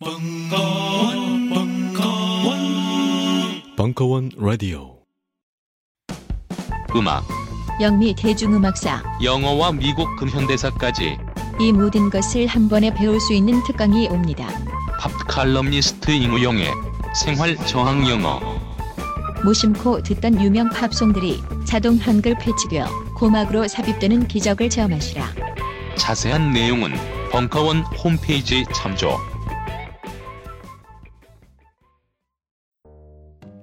벙커원, 벙커원, 벙커원 라디오. 음악, 영미 대중음악사 영어와 미국 근현대사까지 이 모든 것을 한 번에 배울 수 있는 특강이 옵니다. 팝 칼럼니스트 임우영의 생활 저항 영어. 무심코 듣던 유명 팝송들이 자동 한글 패치되어 고막으로 삽입되는 기적을 체험하시라. 자세한 내용은 벙커원 홈페이지 참조.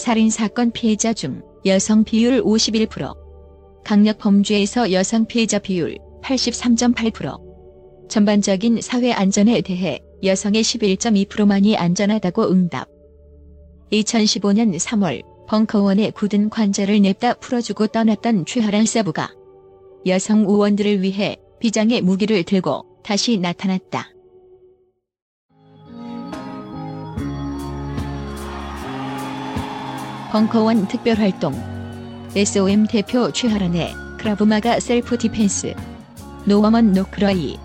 살인사건 피해자 중 여성 비율 51%, 강력 범죄에서 여성 피해자 비율 83.8%, 전반적인 사회 안전에 대해 여성의 11.2%만이 안전하다고 응답. 2015년 3월 벙커원에 굳은 관절을 냅다 풀어주고 떠났던 최하란 사부가 여성 의원들을 위해 비장의 무기를 들고 다시 나타났다. 벙커원 특별활동. SOM 대표 최하란의 크라브마가 self defense. No Woman No Cry.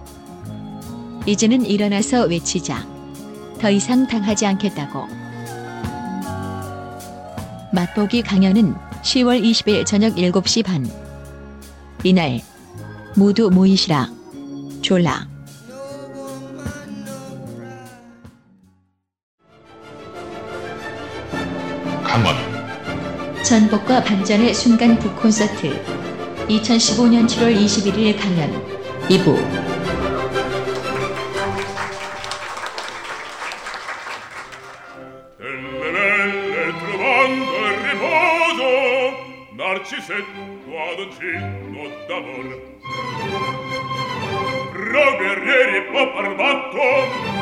이제는 일어나서 외치자. 더 이상 당하지 않겠다고. 맛보기 강연은 10월 20일 저녁 7시 반. 이날 모두 모이시라. 졸라 전복과 반전의 순간 북콘서트 2015년 7월 21일 강연 2부 Delle belle trovando il riposo Narcisetto ad un cenno d'amor Pro guerrieri po' parmatto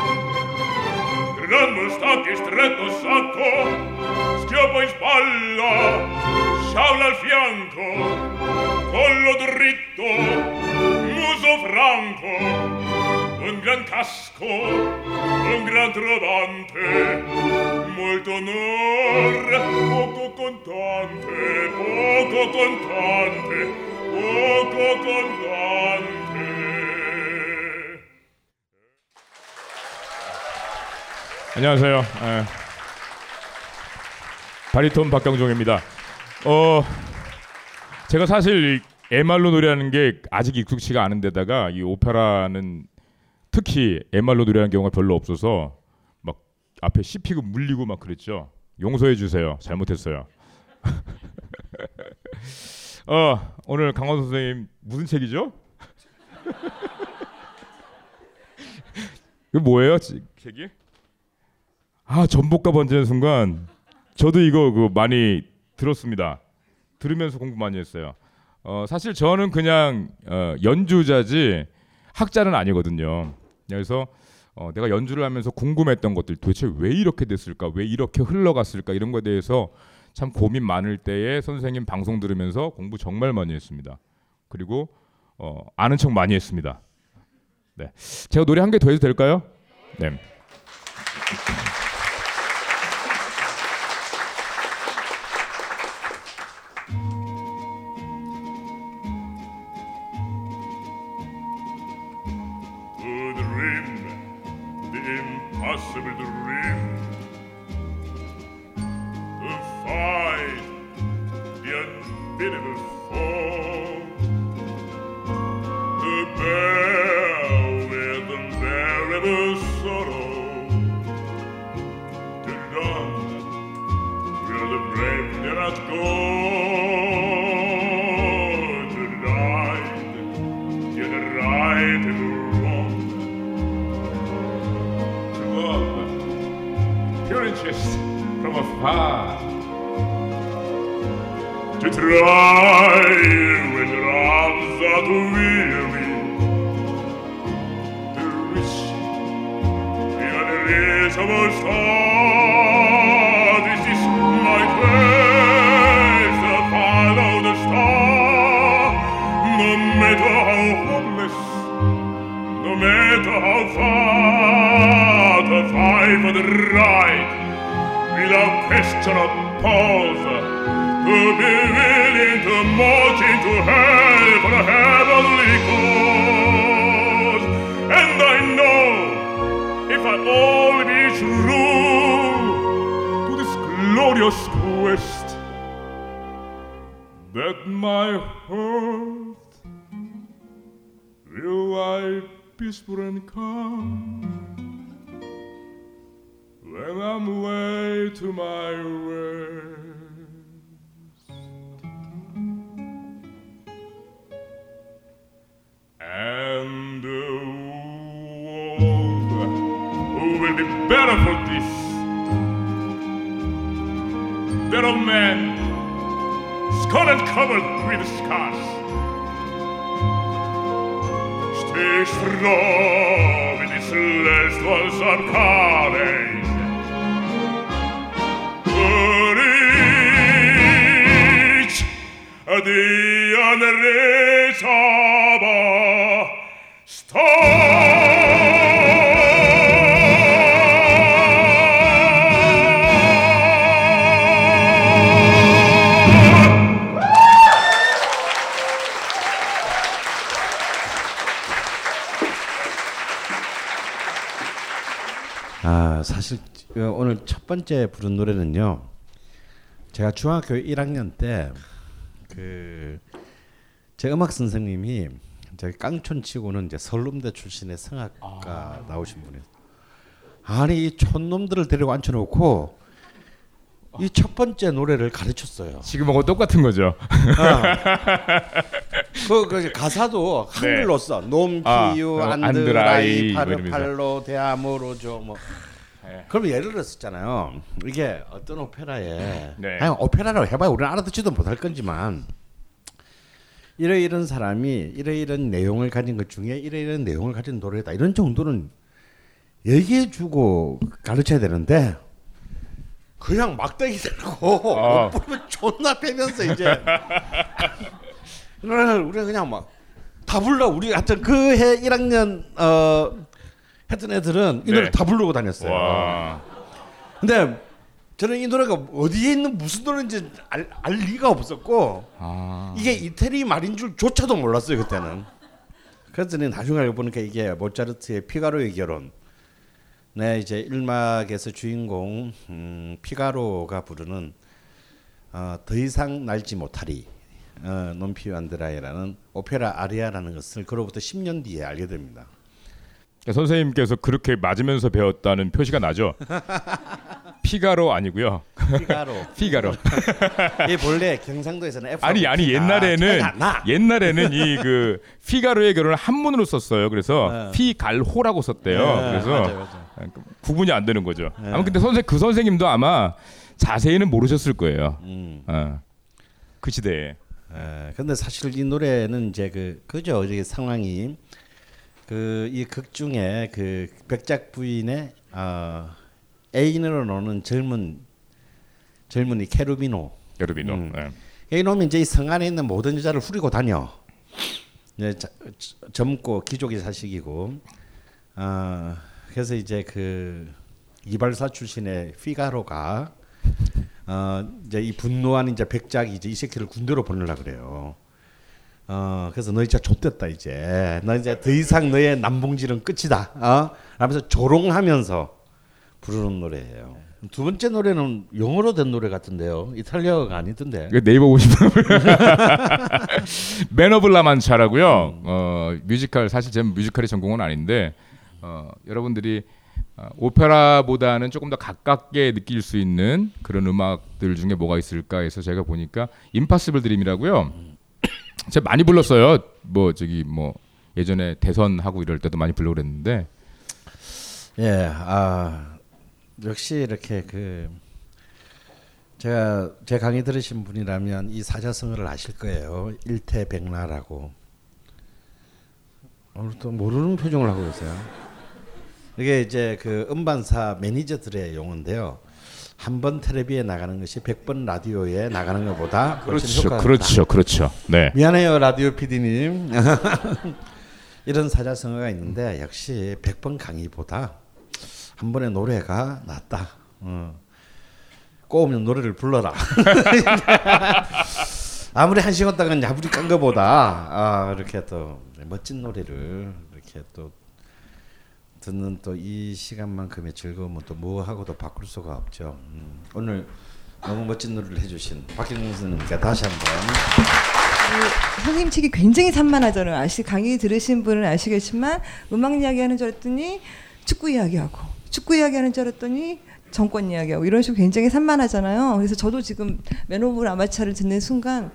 L'anno sta stretto sacco, schioppo in spalla, sciaula al fianco, collo dritto, muso franco, un gran casco, un gran trovante, molto onor, poco contante, poco contante, poco contante. 안녕하세요. 예. 바리톤 박경종입니다. 어, 제가 사실 이 에말로 노래하는 게 아직 익숙치가 않은 데다가 이 오페라는 특히 에말로 노래하는 경우가 별로 없어서 막 앞에 씹히고 물리고 막 그랬죠. 용서해 주세요. 잘못했어요. 어, 오늘 강원 선생님 무슨 책이죠? 이거 뭐예요? 지- 책이? 아 전복과 번지는 순간 저도 이거 그 많이 들었습니다. 들으면서 공부 많이 했어요. 어, 사실 저는 그냥 어, 연주자지 학자는 아니거든요. 그래서 어, 내가 연주를 하면서 궁금했던 것들 도대체 왜 이렇게 됐을까, 왜 이렇게 흘러갔을까 이런 거에 대해서 참 고민 많을 때에 선생님 방송 들으면서 공부 정말 많이 했습니다. 그리고 어, 아는 척 많이 했습니다. 네, 제가 노래 한 개 더 해도 될까요? 네. Peaceful calm when I'm late to my rest. And uh, the world will be better for this. Better man, skull and covered with scars. Ich froh, wie dich lässt, was am Kare ich Rich, die an Rich aber, Stopp! 오늘 첫 번째 부른 노래는요. 제가 중학교 1학년 때 그 제 음악 선생님이 제 깡촌 치고는 이제 설lum대 출신의 성악가 나오신 분이에요. 아니 이 촌놈들을 데리고 앉혀놓고 이 첫 번째 노래를 가르쳤어요. 지금하고 똑같은 거죠. 그, 그 가사도 한글로 써. 놈 아, 피유 어, 안드라이 안드라이 뭐 파르 이러면서. 팔로 대아모로죠 뭐. 네. 그럼 예를 들었었잖아요. 이게 어떤 오페라에 네. 아니 오페라라고 해봐야 우리는 알아듣지도 못할 건지만 이러 이런 사람이 이러 이런 내용을 가진 것 중에 이러 이런 내용을 가진 노래다 이런 정도는 얘기해주고 가르쳐야 되는데 그냥 막대기 들고 아. 못 부르면 존나 빼면서 이제 노래를 우리가 그냥 막 다 불러 우리 하여튼 그해 1학년 어 했던 애들은 이 노래 네. 다 부르고 다녔어요. 와. 근데 저는 이 노래가 어디에 있는 무슨 노래인지 알, 알 리가 없었고 아. 이게 이태리 말인 줄조차도 몰랐어요 그때는. 그래서 나중에 알고 보니까 이게 모차르트의 피가로의 결혼. 네 이제 1막에서 주인공 음, 피가로가 부르는 어, 더 이상 날지 못하리 어, 논피우 안드라이라는 오페라 아리아라는 것을 그로부터 10년 뒤에 알게 됩니다. 선생님께서 그렇게 맞으면서 배웠다는 표시가 나죠. 피가로 아니고요. 피가로. 피가로. 이 본래 경상도에서는 F 아니 아니 옛날에는 나. 옛날에는 이 그 피가로의 결혼을 한문으로 썼어요. 그래서 네. 피갈호라고 썼대요. 네, 그래서 맞아요, 맞아요. 구분이 안 되는 거죠. 네. 아마 근데 선생 그 선생님도 아마 자세히는 모르셨을 거예요. 음. 어. 그 시대에. 에, 예, 근데 사실 이 노래는 이제 그 그죠 이게 상황이 그 이 극 중에 그 백작 부인의 어, 애인으로 노는 젊은 젊은이 케루비노 여르비노. 음. 네. 이놈이 이제 이성 안에 있는 모든 여자를 후리고 다녀. 이제 젊고 귀족의 자식이고, 어, 그래서 이제 그 이발사 출신의 피가로가 어, 이제 이 분노한 이제 백작이 이제 이 새끼를 군대로 보내려 그래요. 어, 그래서 너 진짜 좆됐다 이제. 너 이제 더 이상 너의 난봉질은 끝이다. 어? 하면서 조롱하면서 부르는 노래예요. 두 번째 노래는 영어로 된 노래 같은데요. 이탈리아가 아니던데. 네이버 보시면 Man of La Mancha라고요. 어 뮤지컬 사실 제 뮤지컬의 전공은 아닌데 어, 여러분들이 어, 오페라보다는 조금 더 가깝게 느낄 수 있는 그런 음악들 중에 뭐가 있을까 해서 제가 보니까 임파서블 드림이라고요. 제가 많이 불렀어요. 뭐 저기 뭐 예전에 대선 하고 이럴 때도 많이 불러 그랬는데 예, 아 역시 이렇게 그 제가 제 강의 들으신 분이라면 이 사자성어를 아실 거예요. 일태백나라고. 오늘 또 모르는 표정을 하고 계세요. 이게 이제 그 음반사 매니저들의 용어인데요. 한 번 텔레비에 나가는 것이 백 번 라디오에 나가는 것보다 그렇죠, 그렇죠, 그렇죠. 네. 미안해요 라디오 PD님. 이런 사자성어가 있는데 역시 백 번 강의보다 한 번의 노래가 낫다. 어. 꼬우면 노래를 불러라. 아무리 한 시간 동안 야부리 깐 것보다 아, 이렇게 또 멋진 노래를 이렇게 또 듣는 또 이 시간만큼의 즐거움은 또 뭐하고도 바꿀 수가 없죠. 음. 오늘 너무 멋진 노래를 해주신 박경민 선생님께 다시 한번 선생님 책이 굉장히 산만하잖아요. 아시 강의 들으신 분은 아시겠지만 음악 이야기하는 줄 알았더니 축구 이야기하고 축구 이야기하는 줄 알았더니 정권 이야기하고 이런 식으로 굉장히 산만하잖아요. 그래서 저도 지금 Man of La Mancha를 듣는 순간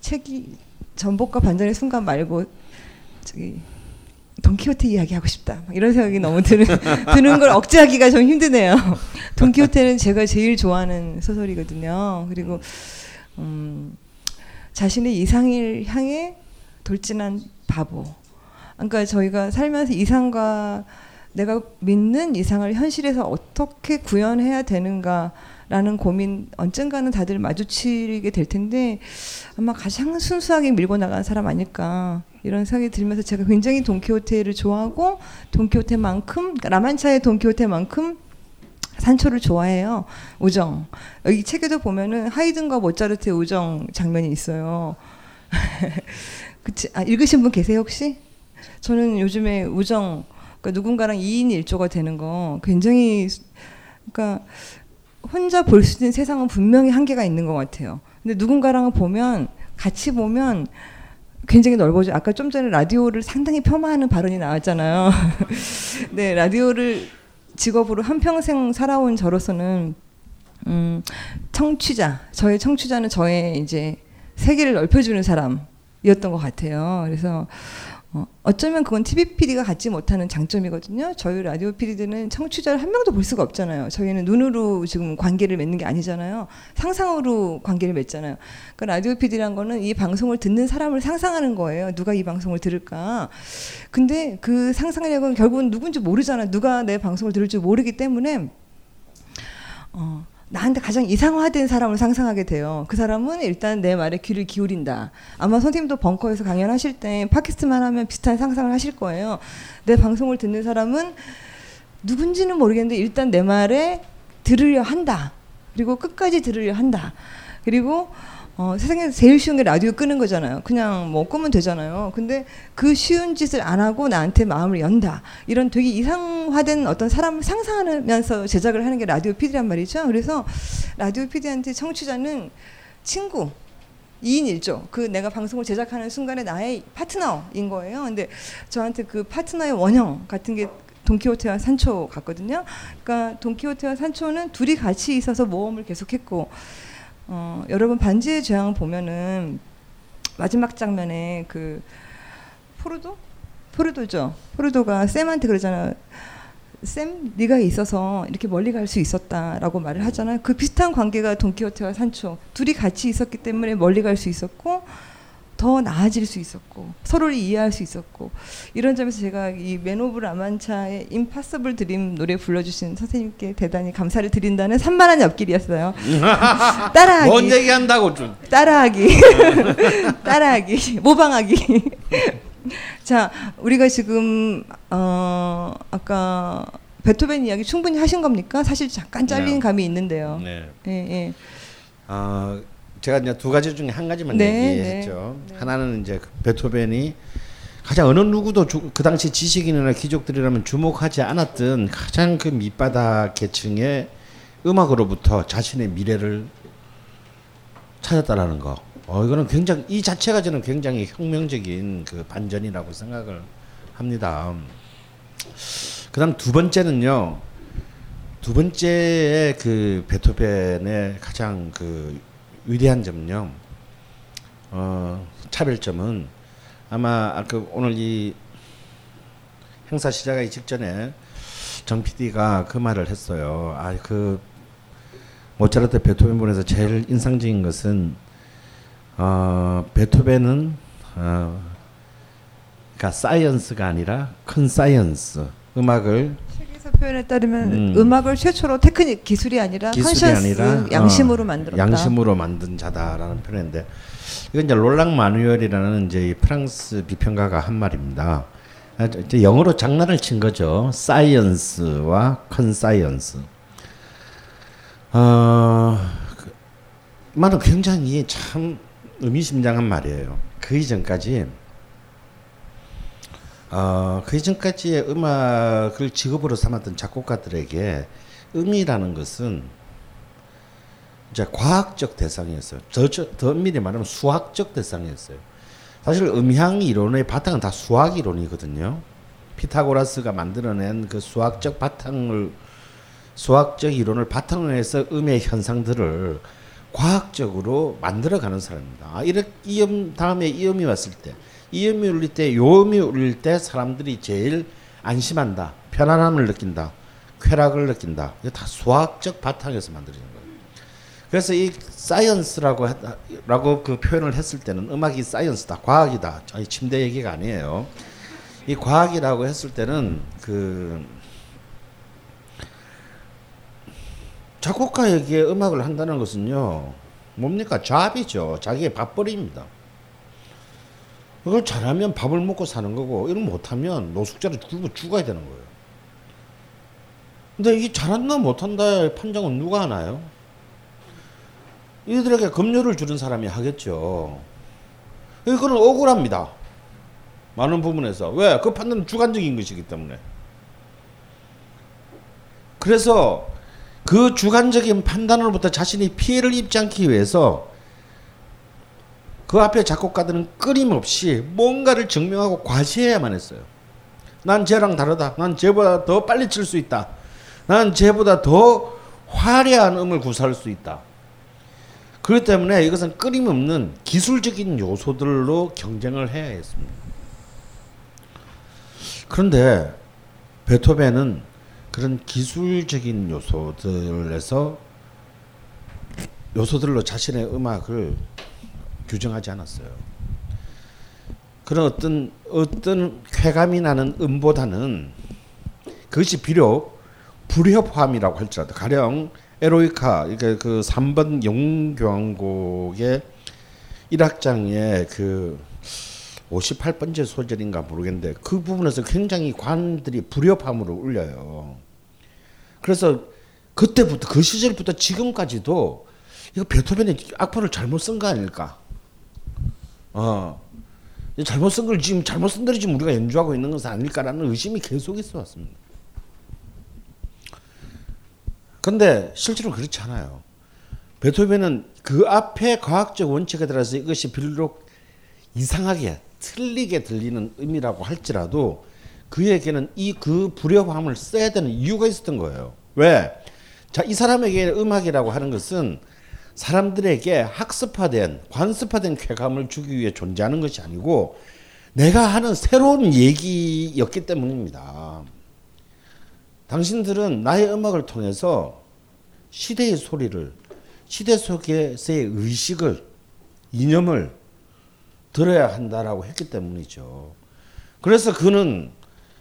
책이 전복과 반전의 순간 말고 저기 돈키호테 이야기 하고 싶다. 막 이런 생각이 너무 드는 드는 걸 억제하기가 좀 힘드네요. 돈키호테는 제가 제일 좋아하는 소설이거든요. 그리고 음, 자신의 이상을 향해 돌진한 바보. 그러니까 저희가 살면서 이상과 내가 믿는 이상을 현실에서 어떻게 구현해야 되는가 라는 고민 언젠가는 다들 마주치게 될 텐데 아마 가장 순수하게 밀고 나간 사람 아닐까 이런 생각이 들면서 제가 굉장히 돈키호테를 좋아하고 돈키호테만큼 라만차의 돈키호테만큼 산초를 좋아해요. 우정. 여기 책에도 보면은 하이든과 모차르트의 우정 장면이 있어요. 그치? 아, 읽으신 분 계세요 혹시? 저는 요즘에 우정, 그러니까 누군가랑 2인 1조가 되는 거 굉장히, 그러니까 혼자 볼 수 있는 세상은 분명히 한계가 있는 것 같아요. 근데 누군가랑 보면 같이 보면 굉장히 넓어져. 아까 좀 전에 라디오를 상당히 폄하하는 발언이 나왔잖아요. 네, 라디오를 직업으로 한 평생 살아온 저로서는 음, 청취자, 저의 청취자는 저의 이제 세계를 넓혀주는 사람이었던 것 같아요. 그래서 어, 어쩌면 그건 TV PD가 갖지 못하는 장점이거든요. 저희 라디오 PD들은 청취자를 한 명도 볼 수가 없잖아요. 저희는 눈으로 지금 관계를 맺는 게 아니잖아요. 상상으로 관계를 맺잖아요. 그러니까 라디오 PD란 거는 이 방송을 듣는 사람을 상상하는 거예요. 누가 이 방송을 들을까. 근데 그 상상력은 결국은 누군지 모르잖아. 누가 내 방송을 들을지 모르기 때문에 어, 나한테 가장 이상화된 사람을 상상하게 돼요. 그 사람은 일단 내 말에 귀를 기울인다. 아마 선생님도 벙커에서 강연하실 때 팟캐스트만 하면 비슷한 상상을 하실 거예요. 내 방송을 듣는 사람은 누군지는 모르겠는데 일단 내 말에 들으려 한다. 그리고 끝까지 들으려 한다. 그리고 어, 세상에서 제일 쉬운 게 라디오 끄는 거잖아요. 그냥 뭐 끄면 되잖아요. 근데 그 쉬운 짓을 안 하고 나한테 마음을 연다. 이런 되게 이상화된 어떤 사람을 상상하면서 제작을 하는 게 라디오 PD란 말이죠. 그래서 라디오 PD한테 청취자는 친구, 2인 1조. 그 내가 방송을 제작하는 순간에 나의 파트너인 거예요. 근데 저한테 그 파트너의 원형 같은 게 돈키호테와 산초 같거든요. 그러니까 돈키호테와 산초는 둘이 같이 있어서 모험을 계속했고 어, 여러분 반지의 제왕 보면은 마지막 장면에 그 포르도 포르도죠. 포르도가 샘한테 그러잖아요. 샘, 네가 있어서 이렇게 멀리 갈 수 있었다라고 말을 하잖아요. 그 비슷한 관계가 돈키호테와 산초 둘이 같이 있었기 때문에 멀리 갈 수 있었고 더 나아질 수 있었고 서로를 이해할 수 있었고 이런 점에서 제가 이 Man of La Mancha의 Impossible Dream 노래 불러주신 선생님께 대단히 감사를 드린다는 산만한 옆길이었어요. 따라하기. 뭔 얘기한다고 좀. 따라하기. 따라하기. 모방하기. 자, 우리가 지금 어 아까 베토벤 이야기 충분히 하신 겁니까? 사실 잠깐 잘린 네. 감이 있는데요. 네. 예, 예. 어, 제가 이제 두 가지 중에 한 가지만 네, 얘기했죠. 하나는 이제 그 베토벤이 가장 어느 누구도 주, 그 당시 지식인이나 귀족들이라면 주목하지 않았던 가장 그 밑바닥 계층의 음악으로부터 자신의 미래를 찾았다라는 거. 어 이거는 굉장히 이 자체가 저는 굉장히 혁명적인 그 반전이라고 생각을 합니다. 그다음 두 번째는요. 두 번째의 그 베토벤의 가장 그 위대한 점은요. 어, 차별점은 아마 그 오늘 이 행사 시작하기 직전에 정 PD가 그 말을 했어요. 아 그 모차르트 베토벤 분에서 제일 인상적인 것은 어, 베토벤은 어, 그러니까 science가 아니라 conscience 음악을 표현에 따르면 음. 음. 악을 최초로 테크닉 기술이 아니라 기술이 아니라 양심으로 어, 만들었다. 양심으로 만든 자다라는 표현인데 이건 이제 롤랑 마누엘이라는 이제 이 프랑스 비평가가 한 말입니다. 아, 영어로 장난을 친 거죠. science와 conscience. 어, 그 말은 굉장히 참 의미심장한 말이에요. 그 이전까지 어, 그 이전까지의 음악을 직업으로 삼았던 작곡가들에게 음이라는 것은 이제 과학적 대상이었어요. 더, 저- 더 엄밀히 말하면 수학적 대상이었어요. 사실 음향 이론의 바탕은 다 수학 이론이거든요. 피타고라스가 만들어낸 그 수학적 바탕을 수학적 이론을 바탕으로 해서 음의 현상들을 과학적으로 만들어가는 사람입니다. 아, 이렇게 이음 다음에 이음이 왔을 때, 이음이 울릴 때, 요음이 울릴 때 사람들이 제일 안심한다, 편안함을 느낀다, 쾌락을 느낀다. 이게 다 수학적 바탕에서 만들어진 거예요. 그래서 이 사이언스라고 라고 그 표현을 했을 때는 음악이 사이언스다, 과학이다. 아니 침대 얘기가 아니에요. 이 과학이라고 했을 때는 그 작곡가에게 음악을 한다는 것은요 뭡니까 잡이죠 자기의 밥벌이입니다 그걸 잘하면 밥을 먹고 사는 거고 이걸 못하면 노숙자로 굶고 죽어야 되는 거예요. 근데 이게 잘한다 못한다의 판정은 누가 하나요? 이들에게 급료를 주는 사람이 하겠죠. 이거는 억울합니다. 많은 부분에서. 왜? 그 판단은 주관적인 것이기 때문에. 그래서 그 주관적인 판단으로부터 자신이 피해를 입지 않기 위해서 그 앞에 작곡가들은 끊임없이 뭔가를 증명하고 과시해야만 했어요. 난 쟤랑 다르다. 난 쟤보다 더 빨리 칠 수 있다. 난 쟤보다 더 화려한 음을 구사할 수 있다. 그렇기 때문에 이것은 끊임없는 기술적인 요소들로 경쟁을 해야 했습니다. 그런데 베토벤은 그런 기술적인 요소들에서 요소들로 자신의 음악을 규정하지 않았어요. 그런 어떤 어떤 쾌감이 나는 음보다는 그것이 비록 불협화음이라고 할지라도 가령 에로이카 이게 그 3번 영교향곡의 1악장의 그 58번째 소절인가 모르겠는데 그 부분에서 굉장히 관들이 불협화음으로 울려요. 그래서 그때부터 그 시절부터 지금까지도 이거 베토벤이 악보를 잘못 쓴 거 아닐까? 어. 이 잘못 쓴 걸 지금 잘못 쓴 대로 지금 우리가 연주하고 있는 것은 아닐까라는 의심이 계속 있어 왔습니다. 근데 실제로 그렇지 않아요. 베토벤은 그 앞에 과학적 원칙에 따라서 이것이 비록 이상하게 틀리게 들리는 의미라고 할지라도 그에게는 이 그 불협화음을 써야 되는 이유가 있었던 거예요. 왜? 자, 이 사람에게 음악이라고 하는 것은 사람들에게 학습화된 관습화된 쾌감을 주기 위해 존재하는 것이 아니고 내가 하는 새로운 얘기였기 때문입니다. 당신들은 나의 음악을 통해서 시대의 소리를 시대 속에서의 의식을 이념을 들어야 한다라고 했기 때문이죠. 그래서 그는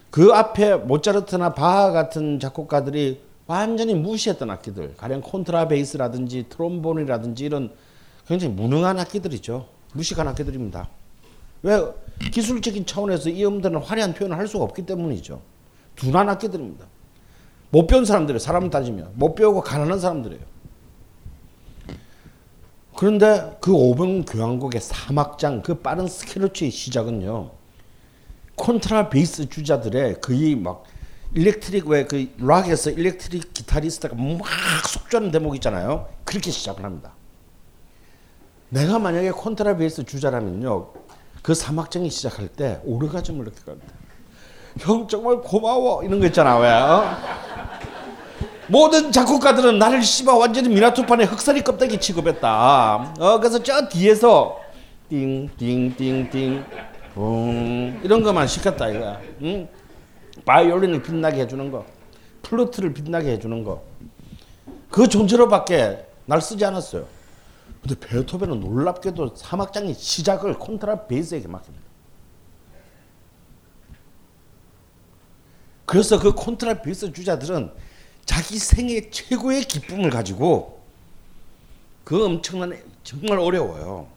그 앞에 모차르트나 바하 같은 작곡가들이 완전히 무시했던 악기들, 가령 콘트라베이스라든지 트롬본이라든지 이런 굉장히 무능한 악기들이죠. 무식한 악기들입니다. 왜 기술적인 차원에서 이 음들은 화려한 표현을 할 수가 없기 때문이죠. 둔한 악기들입니다. 못 배운 사람들이에요. 사람 따지면 못 배우고 가난한 사람들이에요. 그런데 그 5번 교향곡의 삼악장 그 빠른 스케르츠의 시작은요. 콘트라 베이스 주자들의 거의 막 electric 왜 그 락에서 electric 기타리스트가 막 속주하는 대목 있잖아요. 그렇게 시작을 합니다. 내가 만약에 콘트라 베이스 주자라면요. 그 삼악장이 시작할 때 오르가즘을 느낄 겁니다. 형 정말 고마워 이런 거 있잖아 왜? 어? 모든 작곡가들은 나를 씨바 완전히 민화투판에 흑사리 껍데기 취급했다. 어 그래서 저 뒤에서 띵 띵 띵띵 음, 이런 것만 시켰다 이거야. 응? 바이올린을 빛나게 해주는 거, 플루트를 빛나게 해주는 거. 그 존재로밖에 날 쓰지 않았어요. 근데 베토벤은 놀랍게도 사막장의 시작을 콘트라 베이스에게 맡깁니다. 그래서 그 콘트라 베이스 주자들은 자기 생애 최고의 기쁨을 가지고 그 엄청난 정말 어려워요.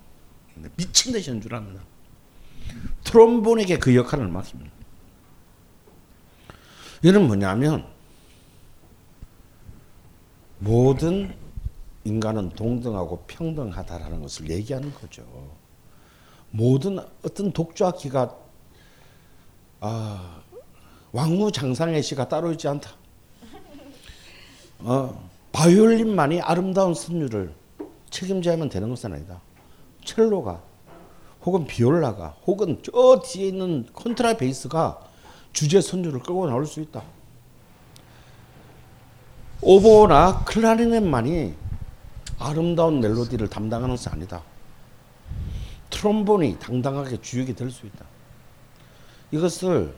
미친 듯이 연주합니다. 트롬본에게 그 역할을 맡깁니다. 이는 뭐냐면 모든 인간은 동등하고 평등하다라는 것을 얘기하는 거죠. 모든 어떤 독자기가 아, 왕무장상의 시가 따로 있지 않다. 어, 바이올린만이 아름다운 선율을 책임져야 하면 되는 것은 아니다. 첼로가 혹은 비올라가 혹은 저 뒤에 있는 컨트라 베이스가 주제 선율을 끌고 나올 수 있다. 오보나 클라리넷만이 아름다운 멜로디를 담당하는 것은 아니다. 트롬본이 당당하게 주역이 될 수 있다. 이것을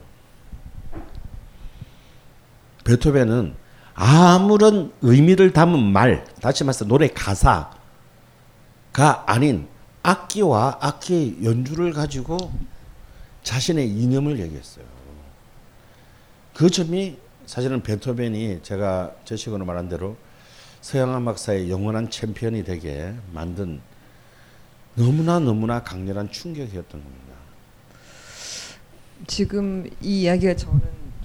베토벤은 아무런 의미를 담은 말, 다시 말해서 노래 가사가 아닌 악기와 악기 연주를 가지고 자신의 이념을 얘기했어요. 그 점이 사실은 베토벤이 제가 제 식으로 말한 대로 서양 음악사의 영원한 챔피언이 되게 만든 너무나 너무나 강렬한 충격이었던 겁니다. 지금 이 이야기가 저는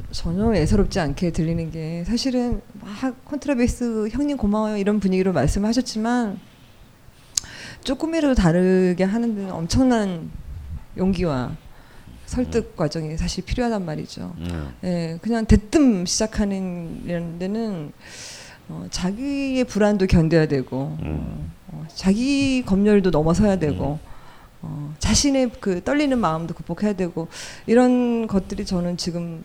전혀 애서롭지 않게 들리는 게 사실은 막 콘트라베이스 형님 고마워요 이런 분위기로 말씀하셨지만 조금이라도 다르게 하는 데는 엄청난 용기와 설득 과정이 사실 필요하단 말이죠. 음. 예, 그냥 대뜸 시작하는 이런 데는 어, 자기의 불안도 견뎌야 되고 음. 어, 자기 검열도 넘어서야 되고 어, 자신의 그 떨리는 마음도 극복해야 되고 이런 것들이 저는 지금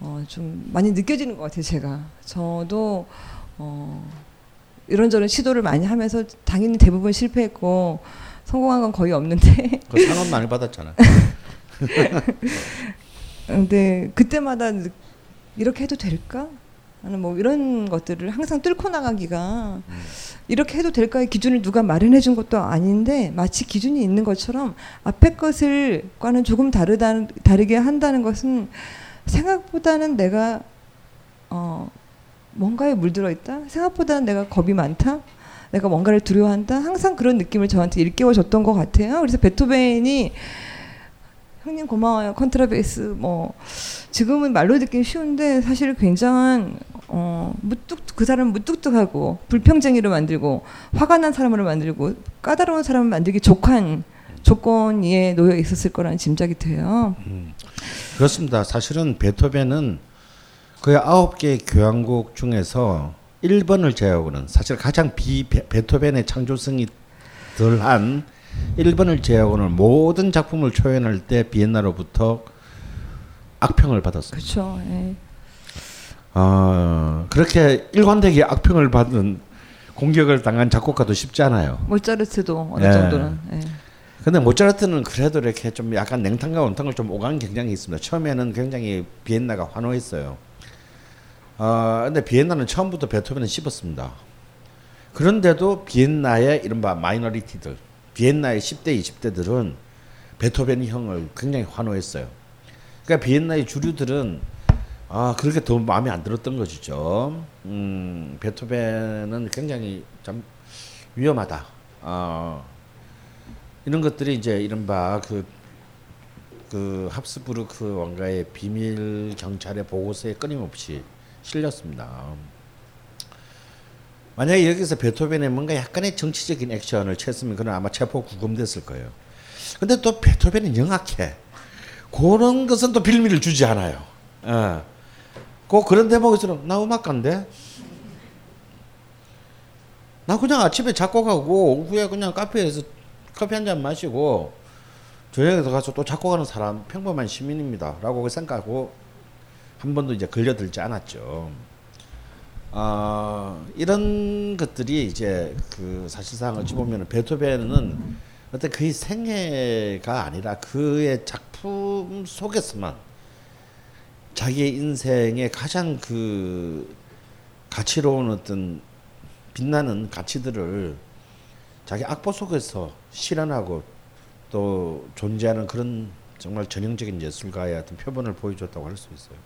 어, 좀 많이 느껴지는 것 같아요. 제가 저도 어, 이런저런 시도를 많이 하면서 당연히 대부분 실패했고 성공한 건 거의 없는데 그 상은 많이 받았잖아. 근데 그때마다 느- 이렇게 해도 될까? 하는 뭐 이런 것들을 항상 뚫고 나가기가 이렇게 해도 될까의 기준을 누가 마련해 준 것도 아닌데 마치 기준이 있는 것처럼 앞에 것을과는 조금 다르다 다르게 한다는 것은 생각보다는 내가 어 뭔가에 물들어 있다. 생각보다는 내가 겁이 많다. 내가 뭔가를 두려워한다. 항상 그런 느낌을 저한테 일깨워 줬던 것 같아요. 그래서 베토벤이 형님 고마워요. 컨트라베이스 뭐 지금은 말로 듣기 쉬운데 사실 굉장한 어 무뚝 그 사람 무뚝뚝하고 불평쟁이로 만들고 화가 난 사람으로 만들고 까다로운 사람을 만들기 족한 조건에 놓여 있었을 거라는 짐작이 돼요. 그렇습니다. 사실은 베토벤은 그 아홉 개의 교향곡 중에서 1번을 제외하고는 사실 가장 비 베- 베토벤의 창조성이 덜한 1번을 제외하고는 모든 작품을 초연할 때 비엔나로부터 악평을 받았어요. 그렇죠. 예. 어, 그렇게 일관되게 악평을 받은 공격을 당한 작곡가도 쉽지 않아요. 모차르트도 어느 예. 정도는 예. 근데 모차르트는 그래도 이렇게 좀 약간 냉탕과 온탕을 좀 오가는 경향이 있습니다. 처음에는 굉장히 비엔나가 환호했어요. 어, 근데 비엔나는 처음부터 베토벤을 씹었습니다. 그런데도 비엔나의 이른바 마이너리티들, 비엔나의 10대, 20대들은 베토벤 형을 굉장히 환호했어요. 그러니까 비엔나의 주류들은 아 그렇게 더 마음에 안 들었던 것이죠. 음, 베토벤은 굉장히 참 위험하다. 어, 이런 것들이 이제 이른바 그, 그 합스부르크 왕가의 비밀 경찰의 보고서에 끊임없이 실렸습니다. 만약에 여기서 베토벤의 뭔가 약간의 정치적인 액션을 취했으면 그는 아마 체포 구금됐을 거예요. 근데 또 베토벤은 영악해. 그런 것은 또 빌미를 주지 않아요. 어. 그 그런 대목에서는 나 음악가인데 나 그냥 아침에 작곡하고 오후에 그냥 카페에서 커피 한 잔 마시고 저녁에 가서 또 작곡하는 사람 평범한 시민입니다라고 생각하고 한 번도 이제 걸려들지 않았죠. 어, 이런 것들이 이제 그 사실상 어찌 보면 베토벤은 어떤 그의 생애가 아니라 그의 작품 속에서만 자기의 인생의 가장 그 가치로운 어떤 빛나는 가치들을 자기 악보 속에서 실현하고 또 존재하는 그런 정말 전형적인 예술가의 어떤 표본을 보여줬다고 할 수 있어요.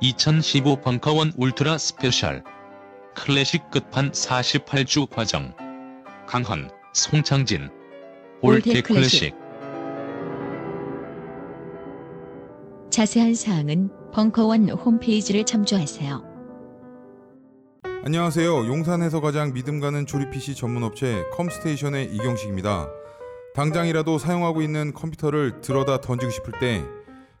(2015) 벙커원 ultra special 클래식 끝판 48주 과정 강헌, 송창진 old 클래식 자세한 사항은 벙커원 홈페이지를 참조하세요. 안녕하세요. 용산에서 가장 믿음 가는 조립 PC 전문 업체 컴스테이션의 이경식입니다. 당장이라도 사용하고 있는 컴퓨터를 들어다 던지고 싶을 때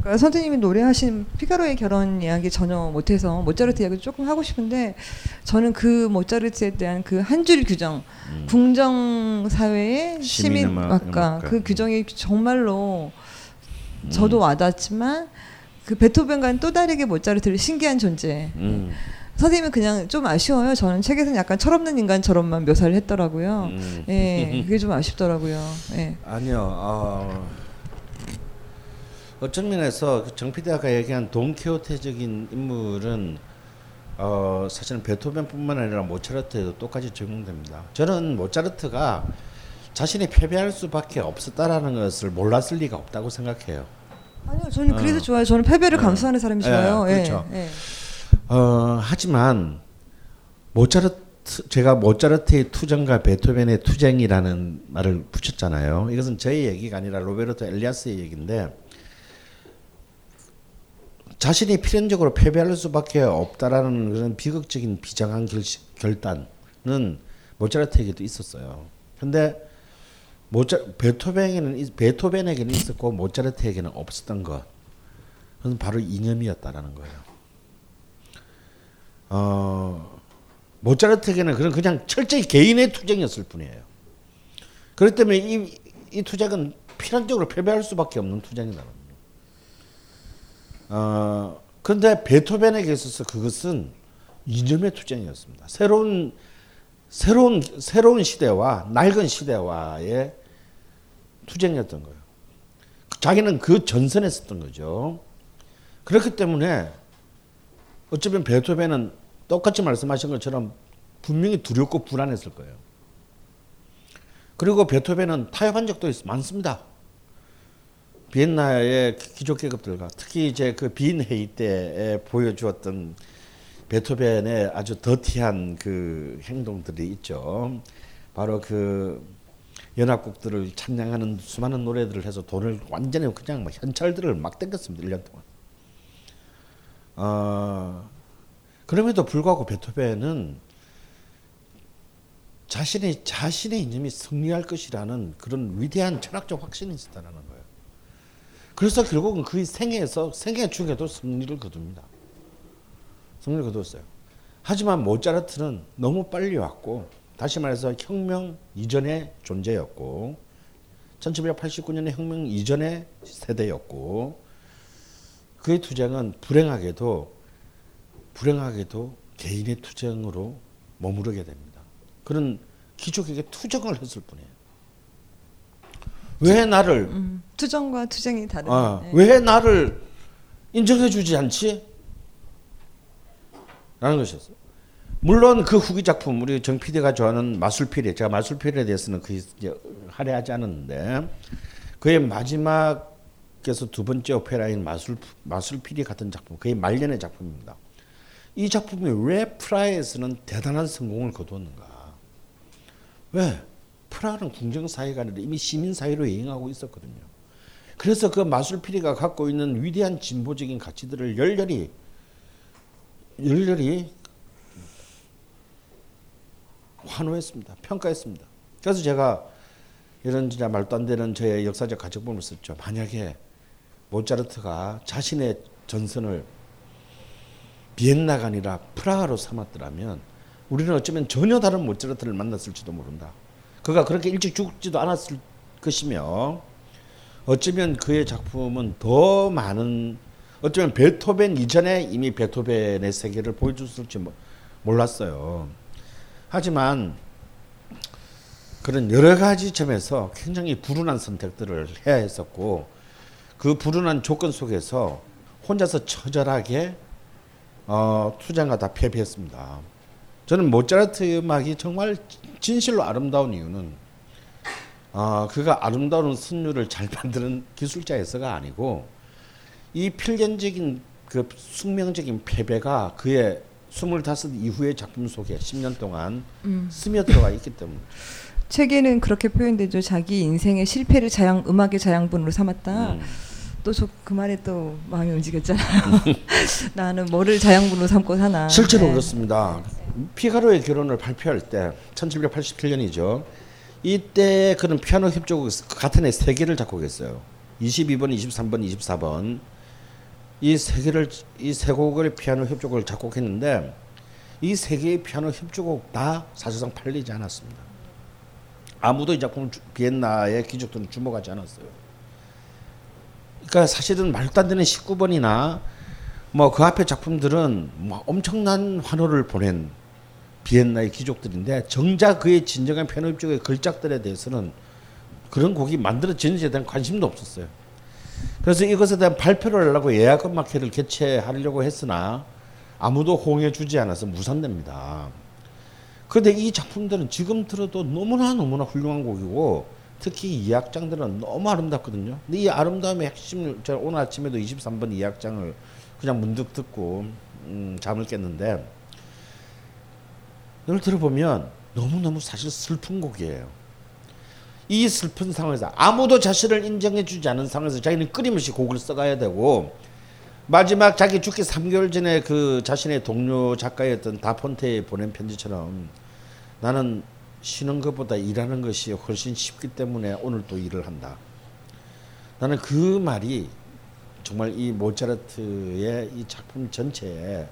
아까 선생님이 노래하신 피가로의 결혼 이야기 전혀 못해서 모차르트 이야기 조금 하고 싶은데 저는 그 모차르트에 대한 그 한 줄 규정, 궁정 사회의 시민 음악가. 그 규정이 정말로 저도 와닿지만 그 베토벤과는 또 다르게 모차르트를 신기한 존재. 음. 선생님은 그냥 좀 아쉬워요. 저는 책에서는 약간 철없는 인간처럼만 묘사를 했더라고요. 음. 예, 그게 좀 아쉽더라고요. 예. 아니요. 어, 어떤 면에서 그정 PD가 얘기한 돈키호테적인 인물은 어, 사실은 베토벤뿐만 아니라 모차르트에도 똑같이 적용됩니다. 저는 모차르트가 자신이 패배할 수밖에 없었다라는 것을 몰랐을 리가 없다고 생각해요. 아니요, 저는 그래서 어. 좋아요. 저는 패배를 어. 감수하는 사람이 좋아요. 예, 예, 그렇죠. 예. 어, 하지만 모차르트 제가 모차르트의 투쟁과 베토벤의 투쟁이라는 말을 붙였잖아요. 이것은 저의 얘기가 아니라 로베르토 엘리아스의 얘기인데 자신이 필연적으로 패배할 수밖에 없다라는 그런 비극적인 비장한 결, 결단은 모차르트에게도 있었어요. 근데 모차 베토벤에게는 있- 베토벤에게는 있었고 모차르트에게는 없었던 것. 그건 바로 이념이었다라는 거예요. 어, 모차르트에게는 그런 그냥 철저히 개인의 투쟁이었을 뿐이에요. 그렇기 때문에 이, 이 투쟁은 필연적으로 패배할 수밖에 없는 투쟁이다. 어, 그런데 베토벤에게 있어서 그것은 이념의 투쟁이었습니다. 새로운 새로운 새로운 시대와 낡은 시대와의 투쟁이었던 거예요. 자기는 그 전선에 있었던 거죠. 그렇기 때문에 어쩌면 베토벤은 똑같이 말씀하신 것처럼 분명히 두렵고 불안했을 거예요. 그리고 베토벤은 타협한 적도 있, 많습니다. 비엔나의 귀족 계급들과 특히 이제 그빈 회의 때에 보여주었던 베토벤의 아주 더티한 그 행동들이 있죠. 바로 그 연합국들을 찬양하는 수많은 노래들을 해서 돈을 완전히 그냥 막 현찰들을 막 땡겼습니다. 1년 동안. 어, 그럼에도 불구하고 베토벤은 자신의 자신의 이념이 승리할 것이라는 그런 위대한 철학적 확신이 있었다는 거예요. 그래서 결국은 그 생애에서 생애 중에도 승리를 거둡니다. 승리를 거뒀어요. 하지만 모차르트는 너무 빨리 왔고 다시 말해서 혁명 이전의 존재였고 1789년의 혁명 이전의 세대였고 그의 투쟁은 불행하게도 불행하게도 개인의 투쟁으로 머무르게 됩니다. 그는 귀족에게 투정을 했을 뿐이에요. 왜 나를 음, 투정과 투쟁이 다른. 어, 네. 왜 나를 인정해주지 않지? 라는 것이었어요. 물론 그 후기 작품 우리 정 PD가 좋아하는 마술피리 제가 마술피리에 대해서는 그 할애하지 않았는데 그의 마지막에서 두 번째 오페라인 마술 마술피리 같은 작품 그의 말년의 작품입니다. 이 작품이 왜 프라하에서는 대단한 성공을 거두었는가? 왜? 프라하는 궁정 사회가 아니라 이미 시민 사회로 행하고 있었거든요. 그래서 그 마술피리가 갖고 있는 위대한 진보적인 가치들을 열렬히 열렬히 환호했습니다. 평가했습니다. 그래서 제가 이런 진짜 말도 안 되는 저의 역사적 가정법을 썼죠. 만약에 모차르트가 자신의 전선을 비엔나가 아니라 프라하로 삼았더라면 우리는 어쩌면 전혀 다른 모차르트를 만났을지도 모른다. 그가 그렇게 일찍 죽지도 않았을 것이며 어쩌면 그의 작품은 더 많은 어쩌면 베토벤 이전에 이미 베토벤의 세계를 보여줬을지 모- 몰랐어요. 하지만 그런 여러 가지 점에서 굉장히 불운한 선택들을 해야 했었고 그 불운한 조건 속에서 혼자서 처절하게 어, 투쟁하다 패배했습니다. 저는 모차르트 음악이 정말 진실로 아름다운 이유는 어, 그가 아름다운 선율을 잘 만드는 기술자에서가 아니고 이 필연적인 그 숙명적인 패배가 그의 25 이후의 작품 속에 10년 동안 음. 스며들어가 있기 때문에 책에는 그렇게 표현되죠. 자기 인생의 실패를 자양 음악의 자양분으로 삼았다. 음. 또저 그 말에 또 마음이 움직였잖아요. 나는 뭐를 자양분으로 삼고 사나. 실제로 네. 그렇습니다. 피가로의 결혼을 발표할 때 1787년이죠. 이때 그는 피아노 협조곡 같은 해 세 개를 작곡했어요. 22번, 23번, 24번. 이 세 개를 이 세 곡을 피아노 협조곡을 작곡했는데 이 세 개의 피아노 협조곡 다 사실상 팔리지 않았습니다. 아무도 이 작품을 주- 비엔나의 귀족들은 주목하지 않았어요. 그러니까 사실은 말도 안 되는 19번이나 뭐 그 앞에 작품들은 뭐 엄청난 환호를 보낸 비엔나의 귀족들인데 정작 그의 진정한 협조의 걸작들에 대해서는 그런 곡이 만들어지는지에 대한 관심도 없었어요. 그래서 이것에 대한 발표를 하려고 예약 음악회를 개최하려고 했으나 아무도 호응해 주지 않아서 무산됩니다. 그런데 이 작품들은 지금 들어도 너무나 너무나 훌륭한 곡이고 특히 이 악장들은 너무 아름답거든요. 근데 이 아름다움의 핵심을 제가 오늘 아침에도 23번 이 악장을 그냥 문득 듣고 음, 잠을 깼는데 이걸 들어보면 너무너무 사실 슬픈 곡이에요. 이 슬픈 상황에서 아무도 자신을 인정해 주지 않은 상황에서 자기는 끊임없이 곡을 써가야 되고 마지막 자기 죽기 3개월 전에 그 자신의 동료 작가였던 다폰테에 보낸 편지처럼 나는 쉬는 것보다 일하는 것이 훨씬 쉽기 때문에 오늘 또 일을 한다. 나는 그 말이 정말 이 모차르트의 이 작품 전체에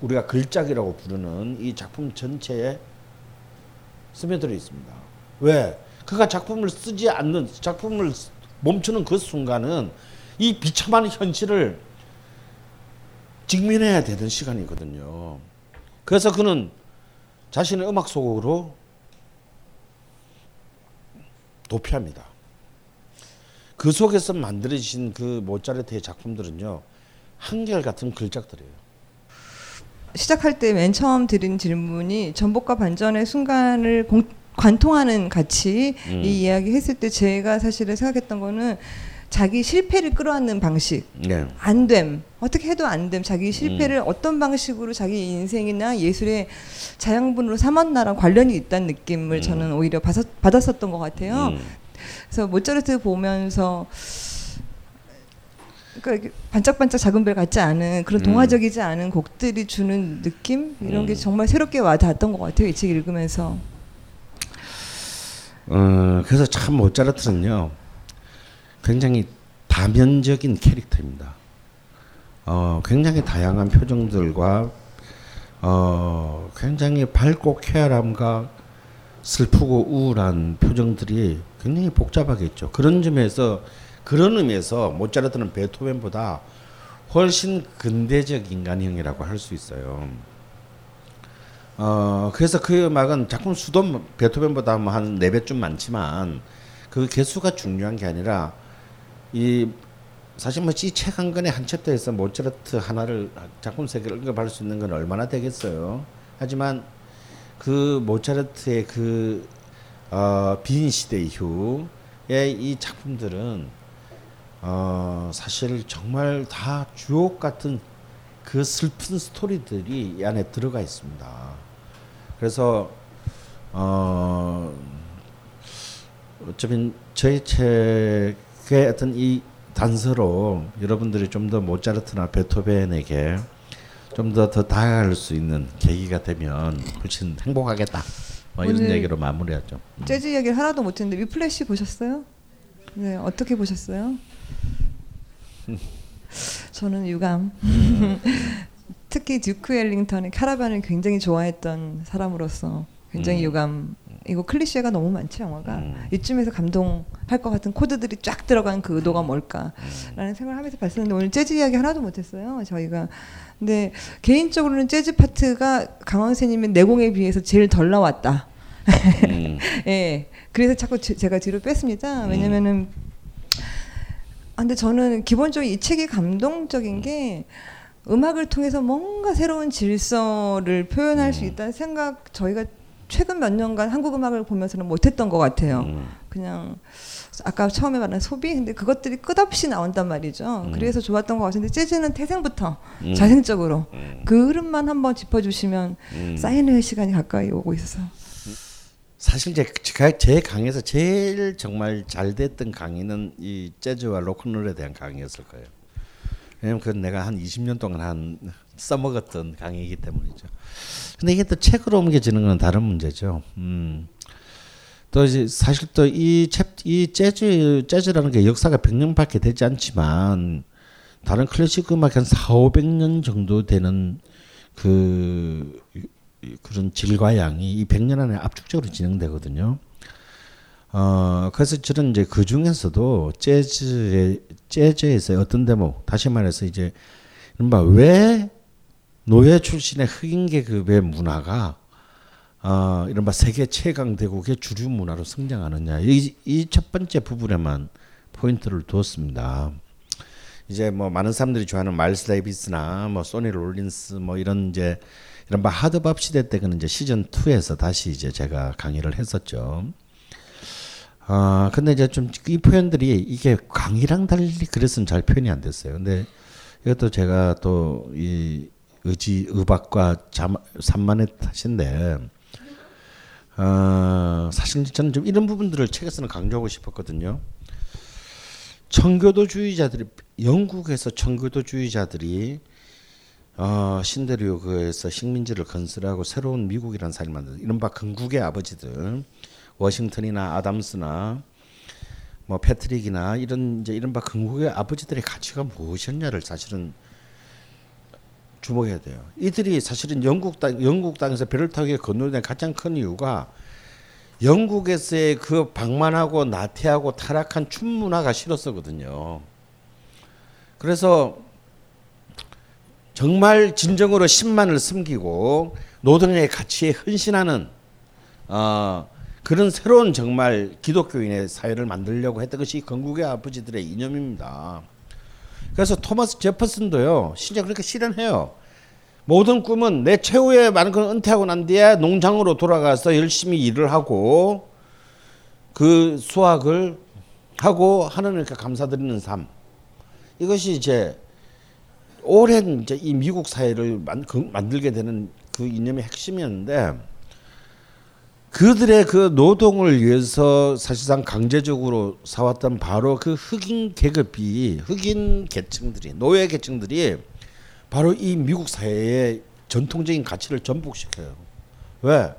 우리가 글작이라고 부르는 이 작품 전체에 스며들어 있습니다. 왜? 그가 작품을 쓰지 않는 작품을 멈추는 그 순간은 이 비참한 현실을 직면해야 되는 시간이거든요. 그래서 그는 자신의 음악 속으로 도피합니다. 그 속에서 만들어진 그 모차르트의 작품들은요 한결 같은 글작들이에요. 시작할 때 맨 처음 드린 질문이 전복과 반전의 순간을 공, 관통하는 가치 음. 이 이야기 했을 때 제가 사실은 생각했던 거는 자기 실패를 끌어안는 방식 네. 안됨 어떻게 해도 안됨 자기 실패를 음. 어떤 방식으로 자기 인생이나 예술의 자양분으로 삼았나랑 관련이 있다는 느낌을 저는 오히려 받았, 받았 었던 것 같아요. 음. 그래서 모차르트 보면서 그러니까 반짝반짝 작은 별 같지 않은 그런 음. 동화적이지 않은 곡들이 주는 느낌 이런 게 음. 정말 새롭게 와닿았던 것 같아요 이 책 읽으면서 어, 그래서 참 모차르트는요 굉장히 다면적인 캐릭터입니다. 어, 굉장히 다양한 표정들과 어, 굉장히 밝고 쾌활함과 슬프고 우울한 표정들이 굉장히 복잡하게 있죠. 그런 점에서 그런 의미에서 모차르트는 베토벤보다 훨씬 근대적 인간형이라고 할 수 있어요. 어, 그래서 그 음악은 작품 수도 베토벤보다 뭐한네 배쯤 많지만 그 개수가 중요한 게 아니라 이 사실 뭐 이 책 한 권에 한 챕터에서 모차르트 하나를 작품 세계를 언급할 수 있는 건 얼마나 되겠어요. 하지만 그 모차르트의 그 어, 빈 시대 이후의 이 작품들은 어, 사실 정말 다 주옥 같은 그 슬픈 스토리들이 이 안에 들어가 있습니다. 그래서 어, 어쩌면 저희 책의 어떤 이 단서로 여러분들이 좀 더 모차르트나 베토벤에게 좀 더 더 다가갈 수 있는 계기가 되면 훨씬 행복하겠다. 뭐 이런 얘기로 마무리하죠. 음. 재즈 이야기를 하나도 못했는데 위플래시 보셨어요? 네 어떻게 보셨어요? 저는 유감. 특히 듀크 엘링턴의 카라반을 굉장히 좋아했던 사람으로서 굉장히 음. 유감. 이거 클리셰가 너무 많지 영화가. 이쯤에서 감동할 것 같은 코드들이 쫙 들어간 그 의도가 뭘까라는 생각을 하면서 봤었는데 오늘 재즈 이야기 하나도 못했어요 저희가. 근데 개인적으로는 재즈 파트가 강원세님의 내공에 비해서 제일 덜 나왔다. 음. 예. 그래서 자꾸 제, 제가 뒤로 뺐습니다. 왜냐면은 아, 근데 저는 기본적으로 이 책이 감동적인 게 음악을 통해서 뭔가 새로운 질서를 표현할 수 있다는 생각 저희가 최근 몇 년간 한국 음악을 보면서는 못했던 것 같아요. 그냥 아까 처음에 말한 소비 근데 그것들이 끝없이 나온단 말이죠. 음. 그래서 좋았던 것 같은데 재즈는 태생부터 음. 자생적으로 그 흐름만 한번 짚어주시면 음. 사인회 시간이 가까이 오고 있어서 사실 제, 제 강의에서 제일 정말 잘 됐던 강의는 이 재즈와 로큰롤에 대한 강의였을 거예요. 왜냐면 그건 내가 한 20년 동안 한 써먹었던 강의이기 때문이죠. 근데 이게 또 책으로 옮겨지는 건 다른 문제죠. 음. 또 사실 또이 이 재즈 재즈라는 게 역사가 100년밖에 되지 않지만 다른 클래식 음악 한 4, 500년 정도 되는 그 그런 질과 양이 이 100년 안에 압축적으로 진행되거든요. 어 그래서 저는 이제 그 중에서도 재즈의 재즈에서 어떤 대목 다시 말해서 이제 이른바 왜 노예 출신의 흑인 계급의 문화가 어 이른바 세계 최강 대국의 주류 문화로 성장하느냐 이 이 첫 번째 부분에만 포인트를 두었습니다. 이제 뭐 많은 사람들이 좋아하는 마일스 데이비스나 뭐 소니 롤린스 뭐 이런 이제 이런 바 하드밥 시대 때 그는 이제 시즌 2에서 다시 이제 제가 강의를 했었죠. 아 근데 이제 좀 이 표현들이 이게 강의랑 달리 그래서는 잘 표현이 안 됐어요. 근데 이것도 제가 또 이 의지 의박과 잠, 산만의 탓인데 어, 사실 저는 좀 이런 부분들을 책에서는 강조하고 싶었거든요. 청교도주의자들이 영국에서 청교도주의자들이 어, 신대륙에서 식민지를 건설하고 새로운 미국이라는 사회를 만든 이른바 건국의 아버지들 워싱턴이나 아담스나 뭐 패트릭이나 이런 이제 이른바 건국의 아버지들의 가치가 무엇이었냐를 사실은 주목해야 돼요. 이들이 사실은 영국 땅 영국 땅에서 배를 타고 건너된 가장 큰 이유가 영국에서의 그 방만하고 나태하고 타락한 춤 문화가 싫었었거든요. 그래서 정말 진정으로 신만을 숨기고 노동의 가치에 헌신하는 어, 그런 새로운 정말 기독교인의 사회를 만들려고 했던 것이 건국의 아버지들의 이념입니다. 그래서 토마스 제퍼슨도요 실제 그렇게 실현해요. 모든 꿈은 내 최후의 걸 은퇴하고 난 뒤에 농장으로 돌아가서 열심히 일을 하고 그 수확을 하고 하나님께 감사드리는 삶. 이것이 이제 오랜 이제 이 미국 사회를 만, 그, 만들게 되는 그 이념의 핵심이었는데 그들의 그 노동을 위해서 사실상 강제적으로 사왔던 바로 그 흑인 계급이 흑인 계층들이 노예 계층들이 바로 이 미국 사회의 전통적인 가치를 전복시켜요. 왜?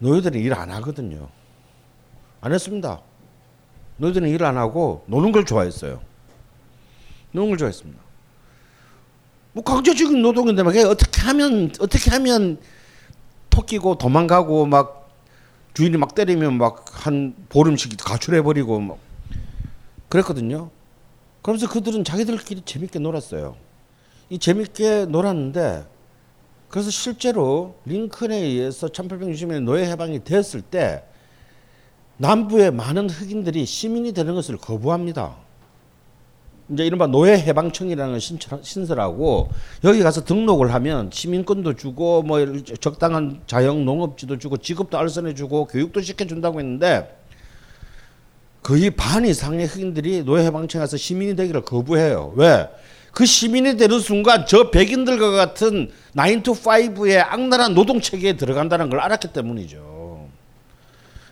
노예들은 일 안 하거든요. 안 했습니다. 노예들은 일 안 하고 노는 걸 좋아했어요. 노동을 좋아했습니다. 뭐 강제적인 노동인데 막 어떻게 하면 어떻게 하면 토끼고 도망가고 막 주인이 막 때리면 막 한 보름씩 가출해 버리고 막 그랬거든요. 그러면서 그들은 자기들끼리 재밌게 놀았어요. 이 재밌게 놀았는데 그래서 실제로 링컨에 의해서 1860년에 노예 해방이 되었을 때 남부의 많은 흑인들이 시민이 되는 것을 거부합니다. 이제 이른바 노예 해방청이라는 신설하고 여기 가서 등록을 하면 시민권도 주고 뭐 적당한 자영 농업지도 주고 직업도 알선해 주고 교육도 시켜 준다고 했는데 거의 반 이상의 흑인들이 노예 해방청에 가서 시민이 되기를 거부해요. 왜? 그 시민이 되는 순간 저 백인들과 같은 9 to 5의 악랄한 노동 체계에 들어간다는 걸 알았기 때문이죠.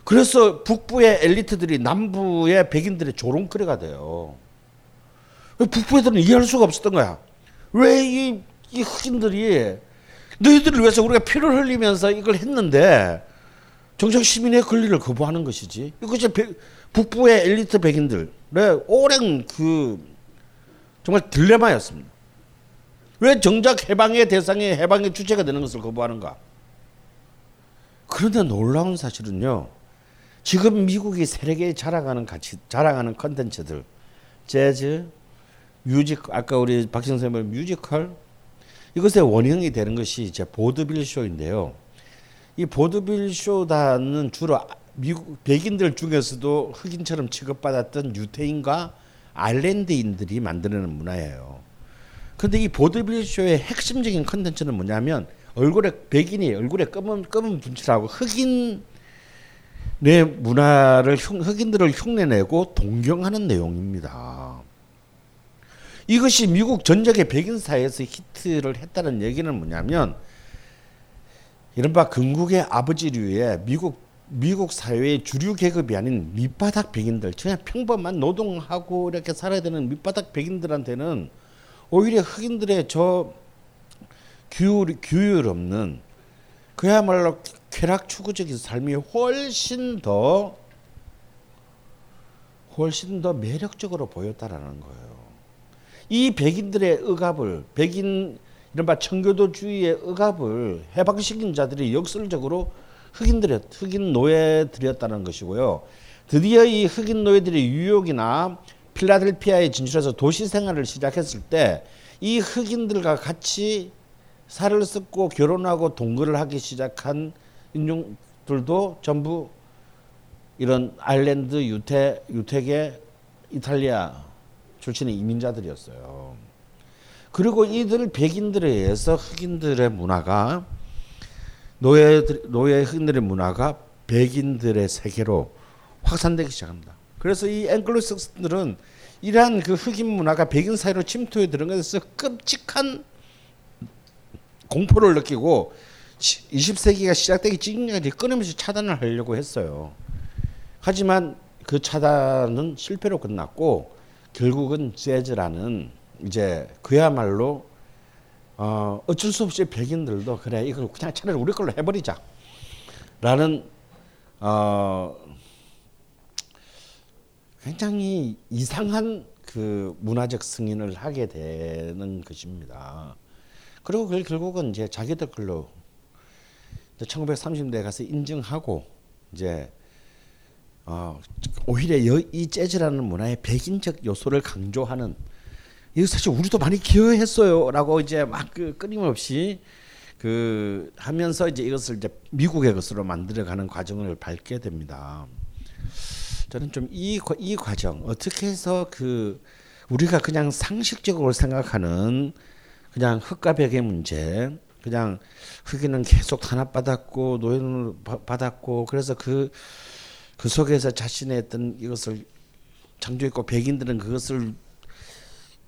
그래서 북부의 엘리트들이 남부의 백인들의 조롱거리가 돼요. 북부 애들은 이해할 수가 없었던 거야. 왜 이 이 흑인들이 너희들을 위해서 우리가 피를 흘리면서 이걸 했는데 정작 시민의 권리를 거부하는 것이지. 이것이 북부의 엘리트 백인들의 오랜 그 정말 딜레마였습니다. 왜 정작 해방의 대상의 해방의 주체가 되는 것을 거부하는가? 그런데 놀라운 사실은요. 지금 미국이 세계에 자랑하는 가치, 자랑하는 컨텐츠들, 재즈, music, 아까 우리 박 선생님 뮤지컬, 이것의 원형이 되는 것이 이제 보드빌 쇼인데요. 이 보드빌 쇼단은 주로 미국 백인들 중에서도 흑인처럼 취급받았던 유태인과 아일랜드인들이 만드는 문화예요. 근데 이 보드빌 쇼의 핵심적인 컨텐츠는 뭐냐면 얼굴에 백인이 얼굴에 검은 검은 분칠하고 흑인 내 문화를 흑인들을 흉내내고 동경하는 내용입니다. 이것이 미국 전역의 백인 사회에서 히트를 했다는 얘기는 뭐냐면 이른바 건국의 아버지류의 미국 미국 사회의 주류 계급이 아닌 밑바닥 백인들, 그냥 평범한 노동하고 이렇게 살아야 되는 밑바닥 백인들한테는 오히려 흑인들의 저 규율, 규율 없는 그야말로 쾌락 추구적인 삶이 훨씬 더 훨씬 더 매력적으로 보였다라는 거예요. 이 백인들의 억압을 백인 이른바 청교도주의의 억압을 해방시킨 자들이 역설적으로 흑인들의 흑인 노예들이었다는 것이고요. 드디어 이 흑인 노예들이 뉴욕이나 필라델피아에 진출해서 도시 생활을 시작했을 때 이 흑인들과 같이 살을 섞고 결혼하고 동거를 하기 시작한 인종들도 전부 이런 아일랜드 유태 유태계 이탈리아 출신의 이민자들이었어요. 그리고 이들 백인들에 의해서 흑인들의 문화가 노예 노예 흑인들의 문화가 백인들의 세계로 확산되기 시작합니다. 그래서 이 앵글로삭슨들은 이러한 그 흑인 문화가 백인 사회로 침투해 들어가서 끔찍한 공포를 느끼고 20세기가 시작되기 직전까지 끊임없이 차단을 하려고 했어요. 하지만 그 차단은 실패로 끝났고 결국은 재즈라는 이제 그야말로 어 어쩔 수 없이 백인들도 그래 이걸 그냥 차라리 우리 걸로 해버리자 라는 어 굉장히 이상한 그 문화적 승인을 하게 되는 것입니다. 그리고 그걸 결국은 이제 자기들 걸로 1930년대 가서 인정하고 이제 어, 오히려 이 재즈라는 문화의 백인적 요소를 강조하는 이거 사실 우리도 많이 기여했어요라고 이제 막 그 끊임없이 그 하면서 이제 이것을 이제 미국의 것으로 만들어가는 과정을 밟게 됩니다. 저는 좀 이 이 과정 어떻게 해서 그 우리가 그냥 상식적으로 생각하는 그냥 흑과 백의 문제, 그냥 흑인은 계속 탄압받았고 노예를 받았고 그래서 그 그그 속에서 자신의 어떤 이것을 창조했고 백인들은 그것을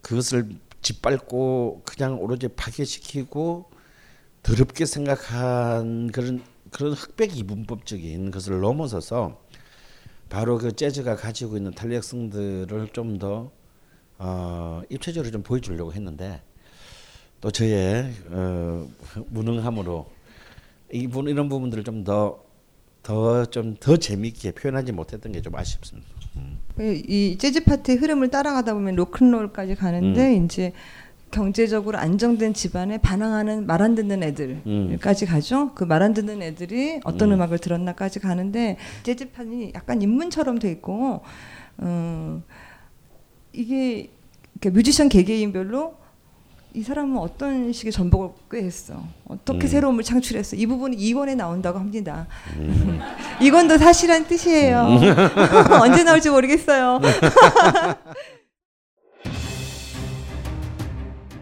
그것을 짓밟고 그냥 오로지 파괴시키고 더럽게 생각한 그런 그런 흑백 이분법적인 것을 넘어서서 바로 그 재즈가 가지고 있는 탄력성들을 좀더 어, 입체적으로 좀 보여주려고 했는데 또 저의 어, 무능함으로 이분 이런 부분들을 좀 더 더 좀 더 재미있게 표현하지 못했던 게 좀 아쉽습니다. 음. 이 재즈 파티의 흐름을 따라가다 보면 로큰롤까지 가는데 음. 이제 경제적으로 안정된 집안에 반항하는 말 안 듣는 애들까지 가죠. 그 말 안 듣는 애들이 어떤 음. 악을 들었나까지 가는데 재즈판이 약간 인문처럼 돼 있고 어, 이게 그러니까 뮤지션 개개인별로 이 사람은 어떤 식의 전복을 꾀했어. 어떻게 음. 새로움을 창출했어. 이 부분이 2권에 나온다고 합니다. 이건도 사실한 뜻이에요. 언제 나올지 모르겠어요.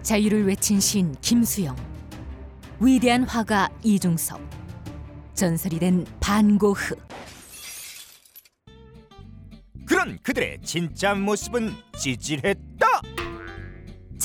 자유를 외친 시인 김수영, 위대한 화가 이중섭, 전설이 된 반고흐. 그런 그들의 진짜 모습은 찌질했다.